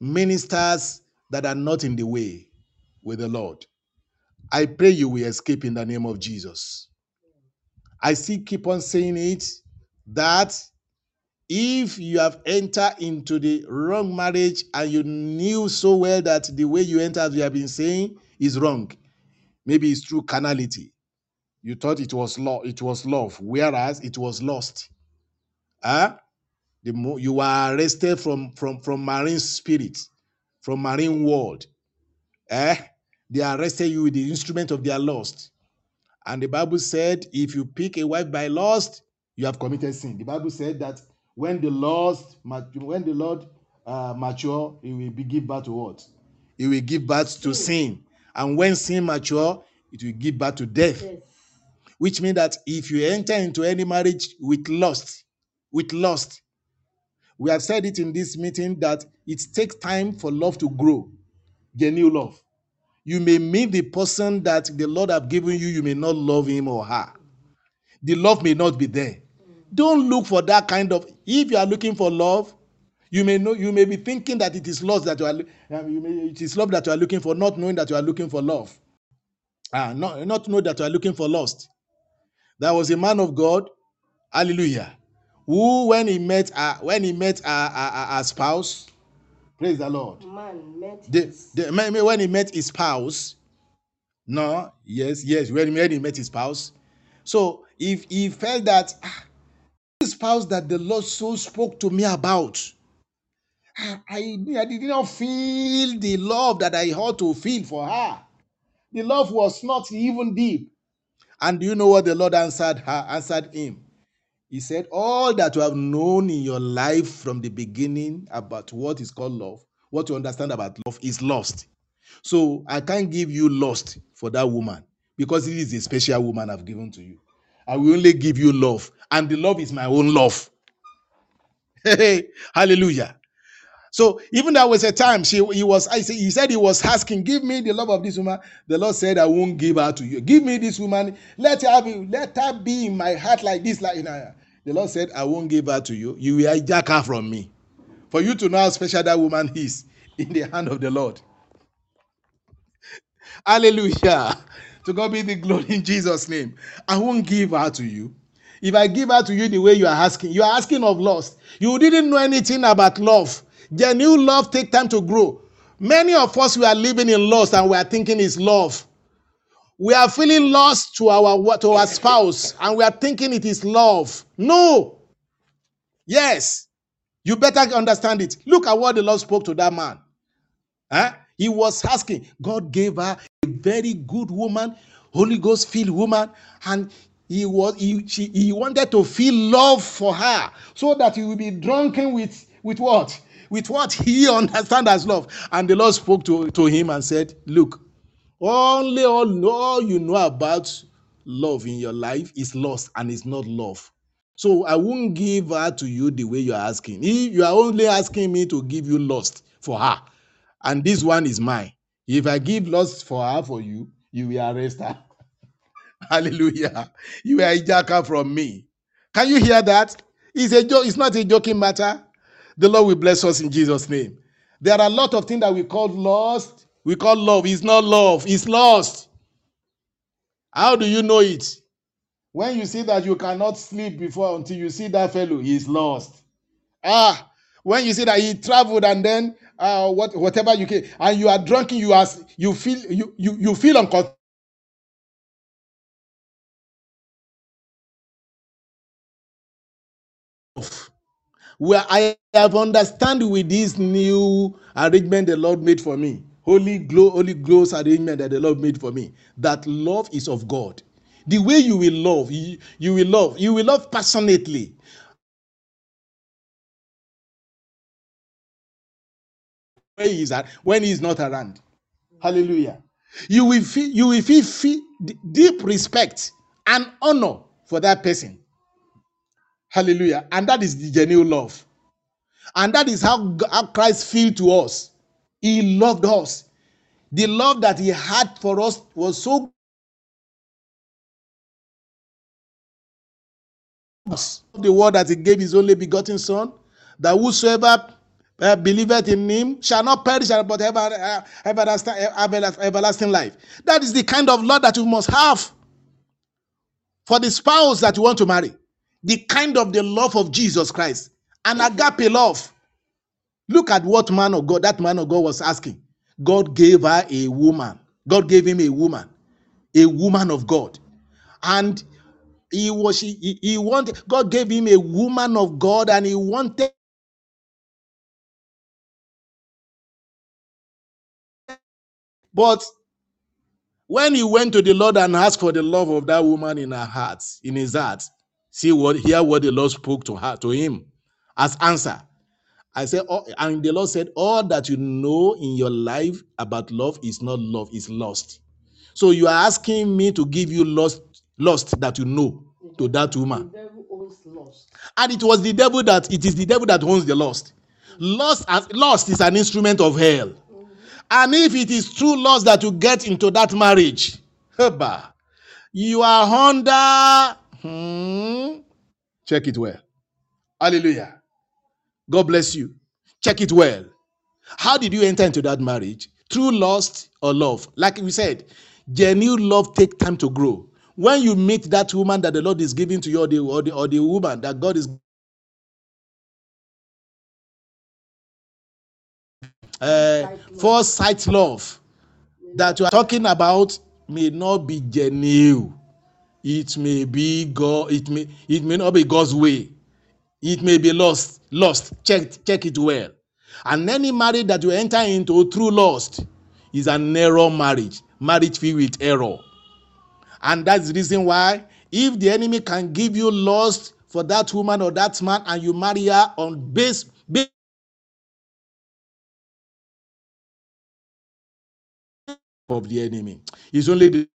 ministers that are not in the way with the Lord. I pray you will escape in the name of Jesus. I still keep on saying it that if you have entered into the wrong marriage and you knew so well that the way you entered, as we have been saying, is wrong, maybe it's through carnality. You thought it was law, it was love, whereas it was lost. Huh? The mo- you were arrested from from from marine spirit, from marine world. Eh? They arrested you with the instrument of their lust. And the Bible said, if you pick a wife by lust, you have committed sin. The Bible said that when the lust, when the Lord uh, mature, He will be give birth to what? He will give birth to sin. And when sin mature, it will give birth to death. Yes. Which means that if you enter into any marriage with lust, with lust, we have said it in this meeting that it takes time for love to grow, genuine love. You may meet the person that the Lord have given you, you may not love him or her. The love may not be there. Don't look for that kind of. If you are looking for love, you may know you may be thinking that it is love that you are. um, you may, it is love that you are looking for, not knowing that you are looking for love. Ah, not not know that you are looking for lust. There was a man of God, Hallelujah, who when he met uh, when he met a, a, a, spouse, praise the Lord. Man met The, his the, when he met his spouse, no, yes, yes, when, when he met his spouse. So if he felt that ah, this spouse that the Lord so spoke to me about, ah, I, I did not feel the love that I ought to feel for her. The love was not even deep. And do you know what the Lord answered her? Answered him. He said, All that you have known in your life from the beginning about what is called love, what you understand about love is lost. So I can't give you lust for that woman because it is a special woman I've given to you. I will only give you love, and the love is my own love. [LAUGHS] Hallelujah. So even that was a time she he was I say he said he was asking, give me the love of this woman. The Lord said, I won't give her to you. Give me this woman. Let her be, let her be in my heart like this. Like you. The Lord said, I won't give her to you. You will hijack her from me. For you to know how special that woman is [LAUGHS] in the hand of the Lord. Hallelujah. To God be the glory in Jesus' name. I won't give her to you. If I give her to you the way you are asking, you are asking of lust. You didn't know anything about love. Genuine love take time to grow. Many of us we are living in lust and we are thinking it's love. We are feeling lost to our to our spouse and we are thinking it is love. No. Yes. You better understand it. Look at what the Lord spoke to that man. Huh? He was asking. God gave her a very good woman, Holy Ghost filled woman, and he was he, she, he wanted to feel love for her so that he will be drunken with with what with what he [LAUGHS] understand as love. And the Lord spoke to, to him and said, Look, only all, all you know about love in your life is lust and it's not love. So I won't give her to you the way you're asking. If you are only asking me to give you lust for her, and this one is mine. If I give lust for her for you, you will arrest her. [LAUGHS] Hallelujah. You will hijack her from me. Can you hear that? It's a joke, it's not a joking matter. The Lord will bless us in Jesus' name. There are a lot of things that we call lust. We call love. It's not love, it's lust. How do you know it? When you see that you cannot sleep before until you see that fellow, he's lost. Ah, when you see that he traveled and then uh, what whatever you can, and you are drunken, you are you feel you you, you feel uncomfortable. Where I have understand with this new arrangement the Lord made for me, holy glow, holy glows arrangement that the Lord made for me, that love is of God. The way you will love, you, you will love, you will love passionately. Where he is at, when he is not around. Hallelujah. You will feel you will feel, feel deep respect and honor for that person. Hallelujah. And that is the genuine love. And that is how, how Christ feel to us. He loved us. The love that he had for us was so the word that he gave his only begotten son that whosoever uh, believeth in him shall not perish but have, uh, everlasting, everlasting everlasting life that is the kind of love that you must have for the spouse that you want to marry the kind of the love of jesus christ An agape love. Look at what man of God, that man of God was asking. God gave her a woman. God gave him a woman, a woman of God. And he was he, he wanted God gave him a woman of God and he wanted but when he went to the Lord and asked for the love of that woman in her heart, in his heart, see what hear what the Lord spoke to her to him as answer. I said, oh, and the Lord said, All that you know in your life about love is not love, it's lost. So you are asking me to give you lost, lost that you know to that woman. devil owns lost. And it was the devil that it is the devil that owns the lost. Lost as lost is an instrument of hell. And if it is true loss that you get into that marriage, you are under. Hmm, check it well. Hallelujah. God bless you. Check it well. How did you enter into that marriage? Through lust or love? Like we said, genuine love take time to grow. When you meet that woman that the Lord is giving to you, or the, or the, or the woman that God is uh, first sight love that you are talking about may not be genuine. It may be God. It may it may not be God's way. It may be lost. Lost. Check check it well. And any marriage that you enter into through lust is an error marriage. Marriage filled with error. And that's the reason why, if the enemy can give you lust for that woman or that man, and you marry her on base, base of the enemy, it's only the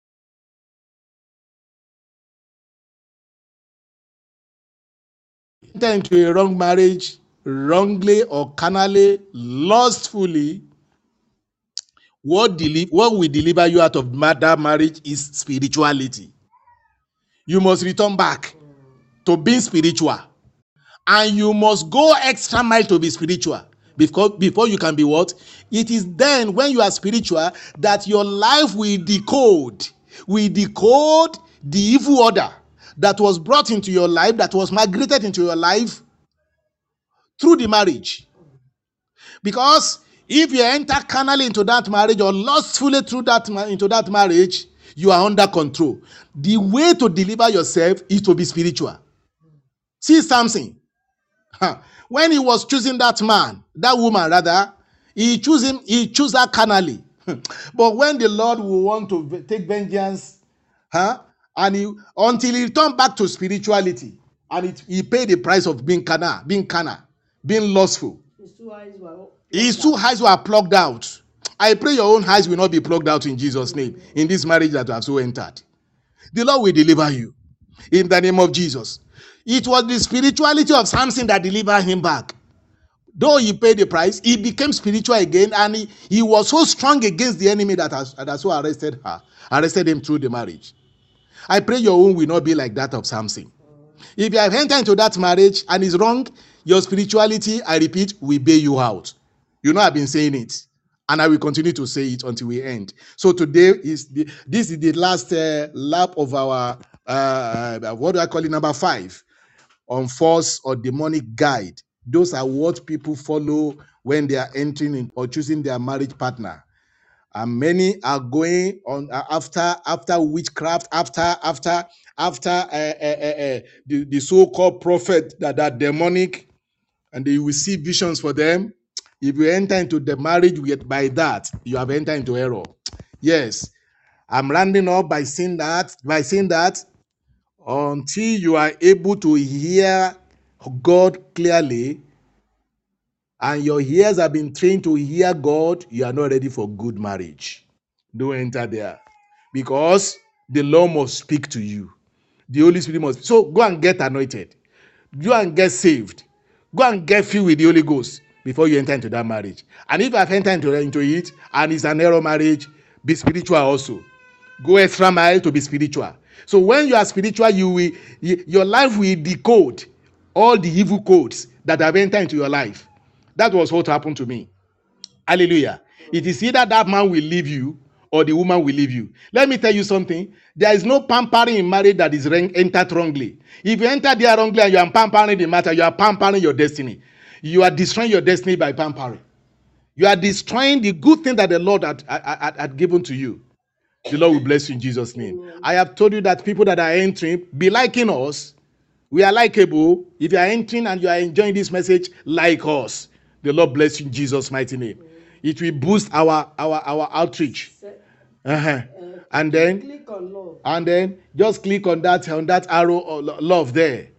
enter into a wrong marriage, wrongly or carnally, lustfully. What deli- what will deliver you out of that marriage is spirituality. You must return back to being spiritual. and you must go extra mile to be spiritual because before you can be what it is then when you are spiritual that your life will decode will decode the evil order that was brought into your life that was migrated into your life through the marriage because if you enter carnally into that marriage or lustfully through that into that marriage you are under control the way to deliver yourself is to be spiritual see something. When he was choosing that man, that woman rather, he chose him, he chose her carnally. [LAUGHS] but when the Lord will want to take vengeance, huh? And he until he turned back to spirituality, and it, he paid the price of being carnal, being carnal, being lustful. His two eyes were His two eyes were plugged out. I pray your own eyes will not be plugged out in Jesus' name in this marriage that you have so entered. The Lord will deliver you in the name of Jesus. It was the spirituality of Samson that delivered him back. Though he paid the price, he became spiritual again, and he, he was so strong against the enemy that has that so arrested her, arrested him through the marriage. I pray your own will not be like that of Samson. If you have entered into that marriage and is wrong, your spirituality, I repeat, will bail you out. You know, I've been saying it, and I will continue to say it until we end. So today is the, this is the last uh, lap of our uh, uh, what do I call it? Number five on false or demonic guide. Those are what people follow when they are entering in or choosing their marriage partner. And many are going on uh, after after witchcraft, after after after uh, uh, uh, uh, the, the so-called prophet that are demonic, and they will see visions for them. If you enter into the marriage with by that, you have entered into error. Yes, I'm rounding up by saying that by saying that until you are able to hear God clearly and your ears have been trained to hear God, you are not ready for good marriage. Don't enter there because the Lord must speak to you. The Holy Spirit must. So go and get anointed. Go and get saved. Go and get filled with the Holy Ghost before you enter into that marriage. And if I've entered into, into it and it's an error marriage, be spiritual also go extra mile to be spiritual so when you are spiritual you will your life will decode all the evil codes that have entered into your life that was what happened to me hallelujah it is either that man will leave you or the woman will leave you. Let me tell you something. There is no pampering in marriage that is entered wrongly. If you enter there wrongly and you are pampering the matter, you are pampering your destiny. You are destroying your destiny by pampering. You are destroying the good thing that the Lord had, had, had- given to you. The Lord will bless you in Jesus' name. I have told you that people that are entering be liking us. We are likable. If you are entering and you are enjoying this message, like us. The Lord bless you in Jesus' mighty name. It will boost our our our outreach. Uh-huh. And then Click on love. and then just click on that on that arrow of love there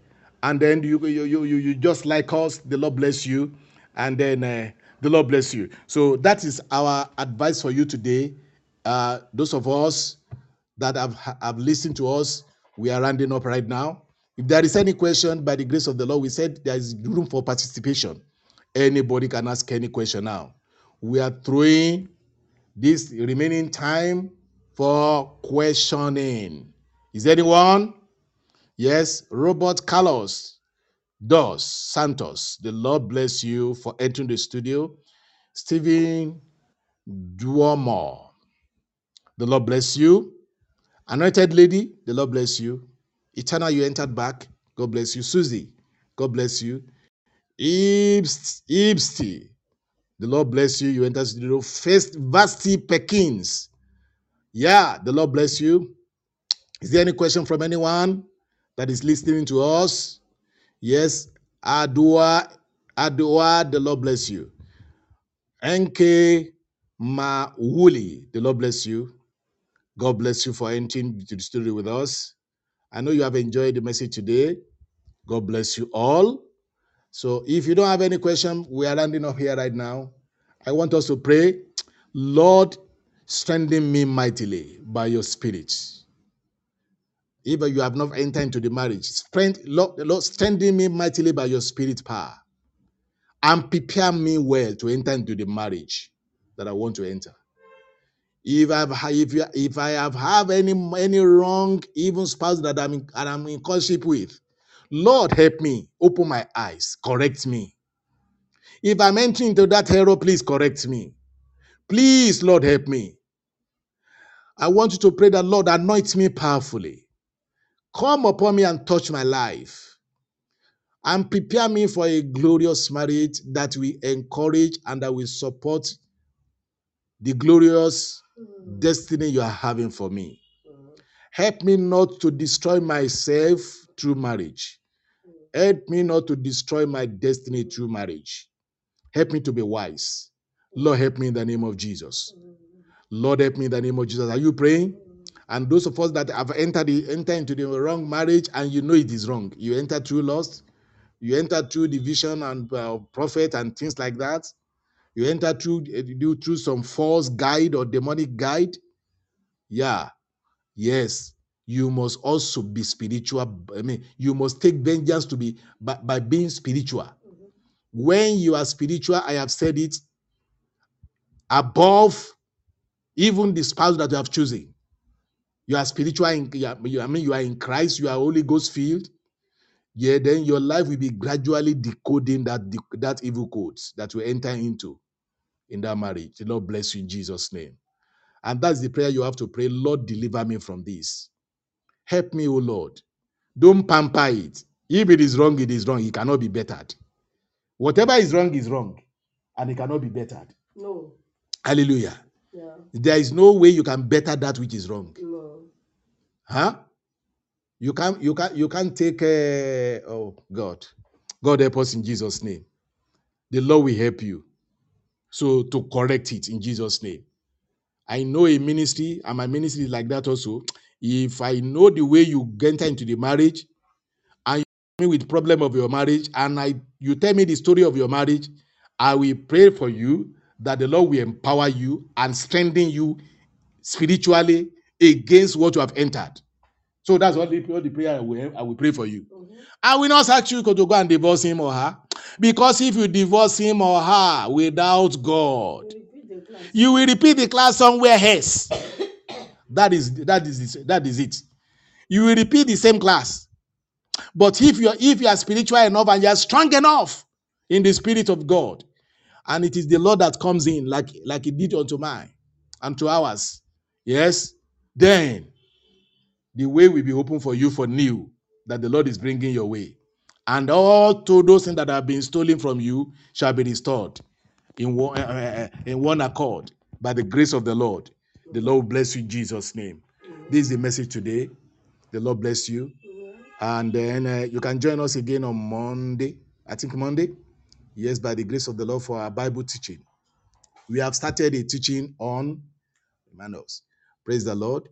and then you you you you, you just like us the lord bless you and then uh, the lord bless you so that is our advice for you today uh, those of us that have have listened to us we are rounding up right now if there is any question by the grace of the lord we said there is room for participation anybody can ask any question now we are throwing this remaining time for questioning. Is anyone? Yes, Robert Carlos Dos Santos. The Lord bless you for entering the studio. Stephen Duomo. The Lord bless you. Anointed lady, the Lord bless you. Eternal, you entered back. God bless you. Susie, God bless you. Ibst, the Lord bless you. You entered the studio. First, Vasti Pekins. Yeah, the Lord bless you. Is there any question from anyone that is listening to us? Yes, Adua, Adua, the Lord bless you. NK Mawuli, the Lord bless you. God bless you for entering to the studio with us. I know you have enjoyed the message today. God bless you all. So if you don't have any question, we are landing up here right now. I want us to pray. Lord, strengthen me mightily by your spirit. If you have not entered into the marriage, strength, Lord, Lord, strengthen me mightily by your spirit power. And prepare me well to enter into the marriage that I want to enter. If I've if you, if I have have any any wrong even spouse that I'm in, and I'm in courtship with, Lord help me, open my eyes, correct me. If I'm entering into that error, please correct me. Please, Lord, help me. I want you to pray that Lord anoint me powerfully. Come upon me and touch my life. And prepare me for a glorious marriage that will encourage and that will support the glorious mm. destiny you are having for me. Help me not to destroy myself through marriage. Help me not to destroy my destiny through marriage. Help me to be wise. Lord, help me in the name of Jesus. Lord, help me in the name of Jesus. Are you praying? And those of us that have entered the, enter into the wrong marriage and you know it is wrong, you enter through lust, you enter through division and uh, prophet and things like that. You enter through uh, do through some false guide or demonic guide. Yeah, yes. You must also be spiritual. I mean, you must take vengeance to be by, by being spiritual. Mm-hmm. When you are spiritual, I have said it above even the spouse that you have chosen. You are spiritual. In, you are- you- I mean, you are in Christ. You are Holy Ghost filled. Yeah, then your life will be gradually decoding that that evil codes that you enter into in that marriage. The Lord bless you in Jesus' name. And that's the prayer you have to pray. Lord, deliver me from this. Help me, O Lord. Don't pamper it. If it is wrong, it is wrong. It cannot be bettered. Whatever is wrong is wrong, and it cannot be bettered. No. Hallelujah. Yeah. There is no way you can better that which is wrong. No. Huh? You can't you can't you can't take uh, oh God. God help us in Jesus' name. The Lord will help you. So to correct it in Jesus' name. I know a ministry, and my ministry is like that also. If I know the way you enter into the marriage, and you tell me with problem of your marriage, and I you tell me the story of your marriage, I will pray for you that the Lord will empower you and strengthen you spiritually against what you have entered. So that's all the, the prayer I will, I will pray for you. Mm-hmm. I will not ask you to go and divorce him or her. Because if you divorce him or her without God, Repeat the class. you will repeat the class somewhere else. That is that is it. that is it. You will repeat the same class. But if you are if you are spiritual enough and you are strong enough in the spirit of God, and it is the Lord that comes in, like like He did unto mine and to ours, Yes, then the way will be open for you for new that the Lord is bringing your way. And all to those things that have been stolen from you shall be restored in one, uh, in one accord by the grace of the Lord. The Lord bless you in Jesus' name. This is the message today. The Lord bless you. And then uh, you can join us again on Monday. I think Monday. Yes, by the grace of the Lord for our Bible teaching. We have started a teaching on manners. Praise the Lord.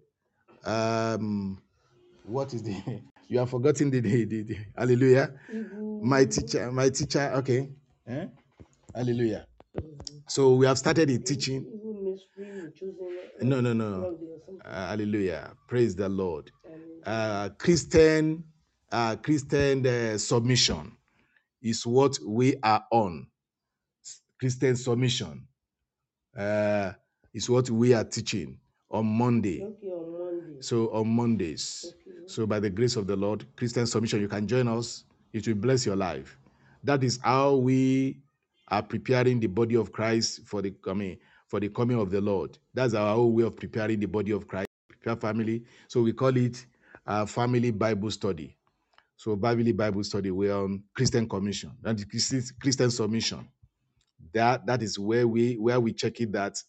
Um, what is the [LAUGHS] you have forgotten the, the, the, the- hallelujah my teacher my teacher okay Eh? hallelujah so we have started a teaching no no no. Uh, hallelujah. Praise the lord. Uh christian uh christian uh, submission is what we are on. Christian submission uh is what we are teaching on monday. So on mondays. So by the grace of the lord christian submission you can join us. It will bless your life. That is how we are preparing the body of christ for the coming for the coming of the lord. That's our own way of preparing the body of christ. Prepare family. So we call it uh, family bible study. So bible bible study we're on christian commission. Christian Christian submission. That that is where we where we check it that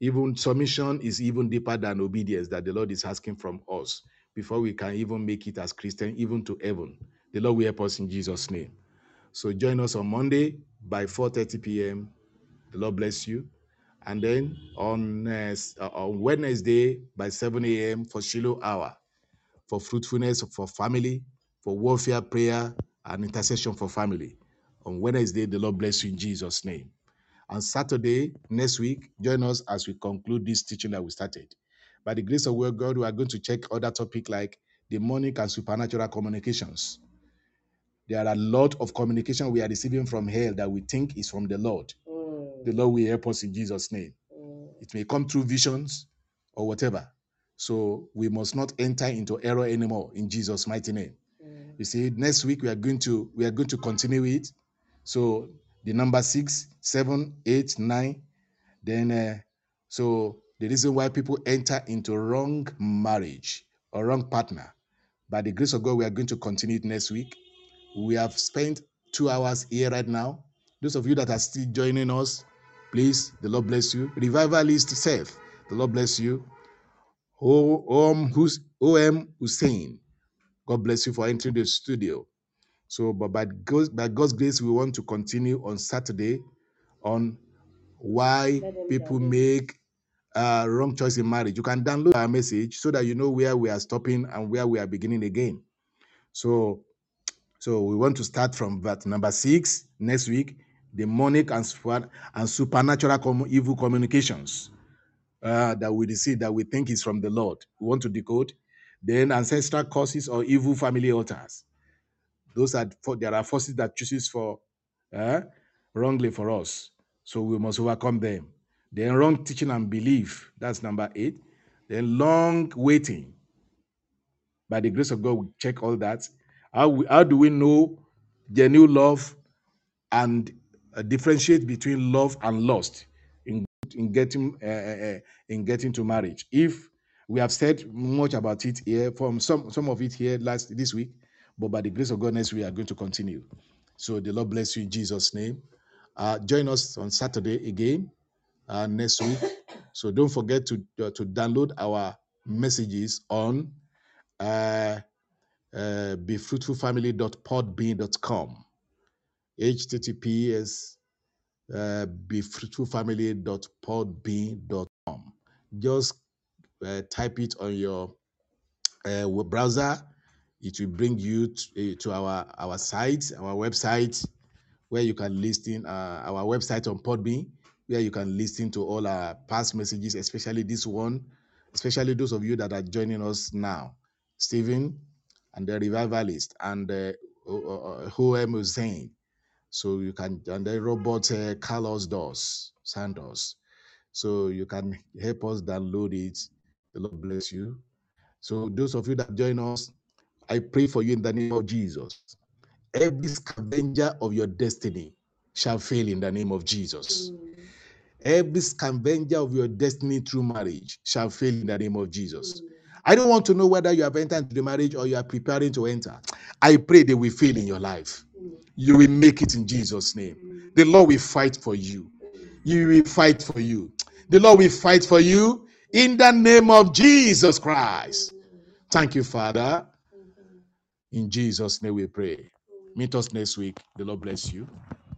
even submission is even deeper than obedience that the lord is asking from us before we can even make it as christian even to heaven. The lord will help us in jesus name. So join us on monday by 4:30 p.m the lord bless you and then on uh, uh, on wednesday by 7 a.m for shiloh hour for fruitfulness for family for warfare prayer and intercession for family on wednesday the lord bless you in jesus name on Saturday, next week, join us as we conclude this teaching that we started. By the grace of God, we are going to check other topic like demonic and supernatural communications. There are a lot of communication we are receiving from hell that we think is from the Lord. The Lord will help us in Jesus' name. It may come through visions or whatever. So we must not enter into error anymore in Jesus' mighty name. You see, next week we are going to we are going to continue it. So the number six, seven, eight, nine, then, uh, so the reason why people enter into wrong marriage or wrong partner, by the grace of God, we are going to continue it next week. We have spent two hours here right now. Those of you that are still joining us, please, the Lord bless you. Revivalist self, the Lord bless you. Om Hus- OM Hussein, God bless you for entering the studio. So, but by God's, by God's grace, we want to continue on Saturday on why people make uh, wrong choice in marriage. You can download our message so that you know where we are stopping and where we are beginning again. So, so we want to start from verse number six next week. Demonic and, and supernatural com- evil communications uh, that we receive that we think is from the Lord. We want to decode. Then ancestral causes or evil family altars. Those are for, there are forces that chooses for uh, wrongly for us. So we must overcome them. Then wrong teaching and belief. That's number eight. Then long waiting. By the grace of God, we check all that. How, we, how do we know genuine love and uh, differentiate between love and lust in in getting uh, uh, uh, in getting to marriage. If we have said much about it here, from some some of it here last this week, but by the grace of God, next we are going to continue. So the Lord bless you in Jesus' name. Uh, join us on Saturday again uh, next week. So don't forget to uh, to download our messages on uh, uh, befruitfulfamily.podbean.com. HTTPS uh. Just uh, type it on your uh, web browser. It will bring you to, uh, to our our site, our website, where you can listen uh, our website on Podbean, where you can listen to all our past messages, especially this one, especially those of you that are joining us now, Stephen and the revivalist and uh, OM Hussein. So you can and then Robert uh, Carlos Dos Santos. So you can help us download it. The Lord bless you. So those of you that join us, I pray for you in the name of Jesus. Every scavenger of your destiny shall fail in the name of Jesus. Every scavenger of your destiny through marriage shall fail in the name of Jesus. I don't want to know whether you have entered into the marriage or you are preparing to enter. I pray they will fail in your life. You will make it in Jesus' name. The Lord will fight for you. You will fight for you. The Lord will fight for you in the name of Jesus Christ. Thank you, Father. In Jesus' name we pray. Meet us next week. The Lord bless you.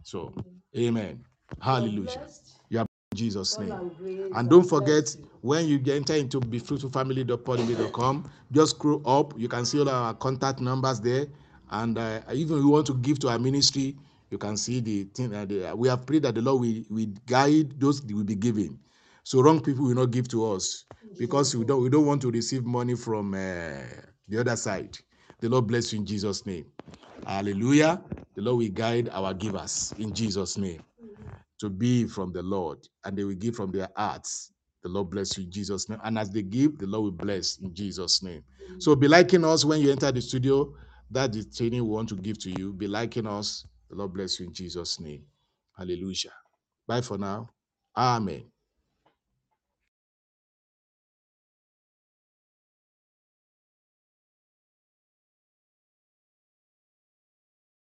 So, amen. Hallelujah. You are in Jesus' name. And don't forget, when you get enter into befruitfulfamily.podbean.com, just scroll up. You can see all our contact numbers there. And uh, even if you want to give to our ministry, you can see the thing. that the, we have prayed that the Lord will, will guide those that will be giving. So wrong people will not give to us because we don't we don't want to receive money from uh, the other side. The Lord bless you in Jesus' name. Hallelujah. The Lord will guide our givers in Jesus' name to be from the Lord, and they will give from their hearts. The Lord bless you in Jesus' name. And as they give, the Lord will bless in Jesus' name. So be liking us when you enter the studio. That is the training we want to give to you. Be liking us. The Lord bless you in Jesus' name. Hallelujah. Bye for now. Amen.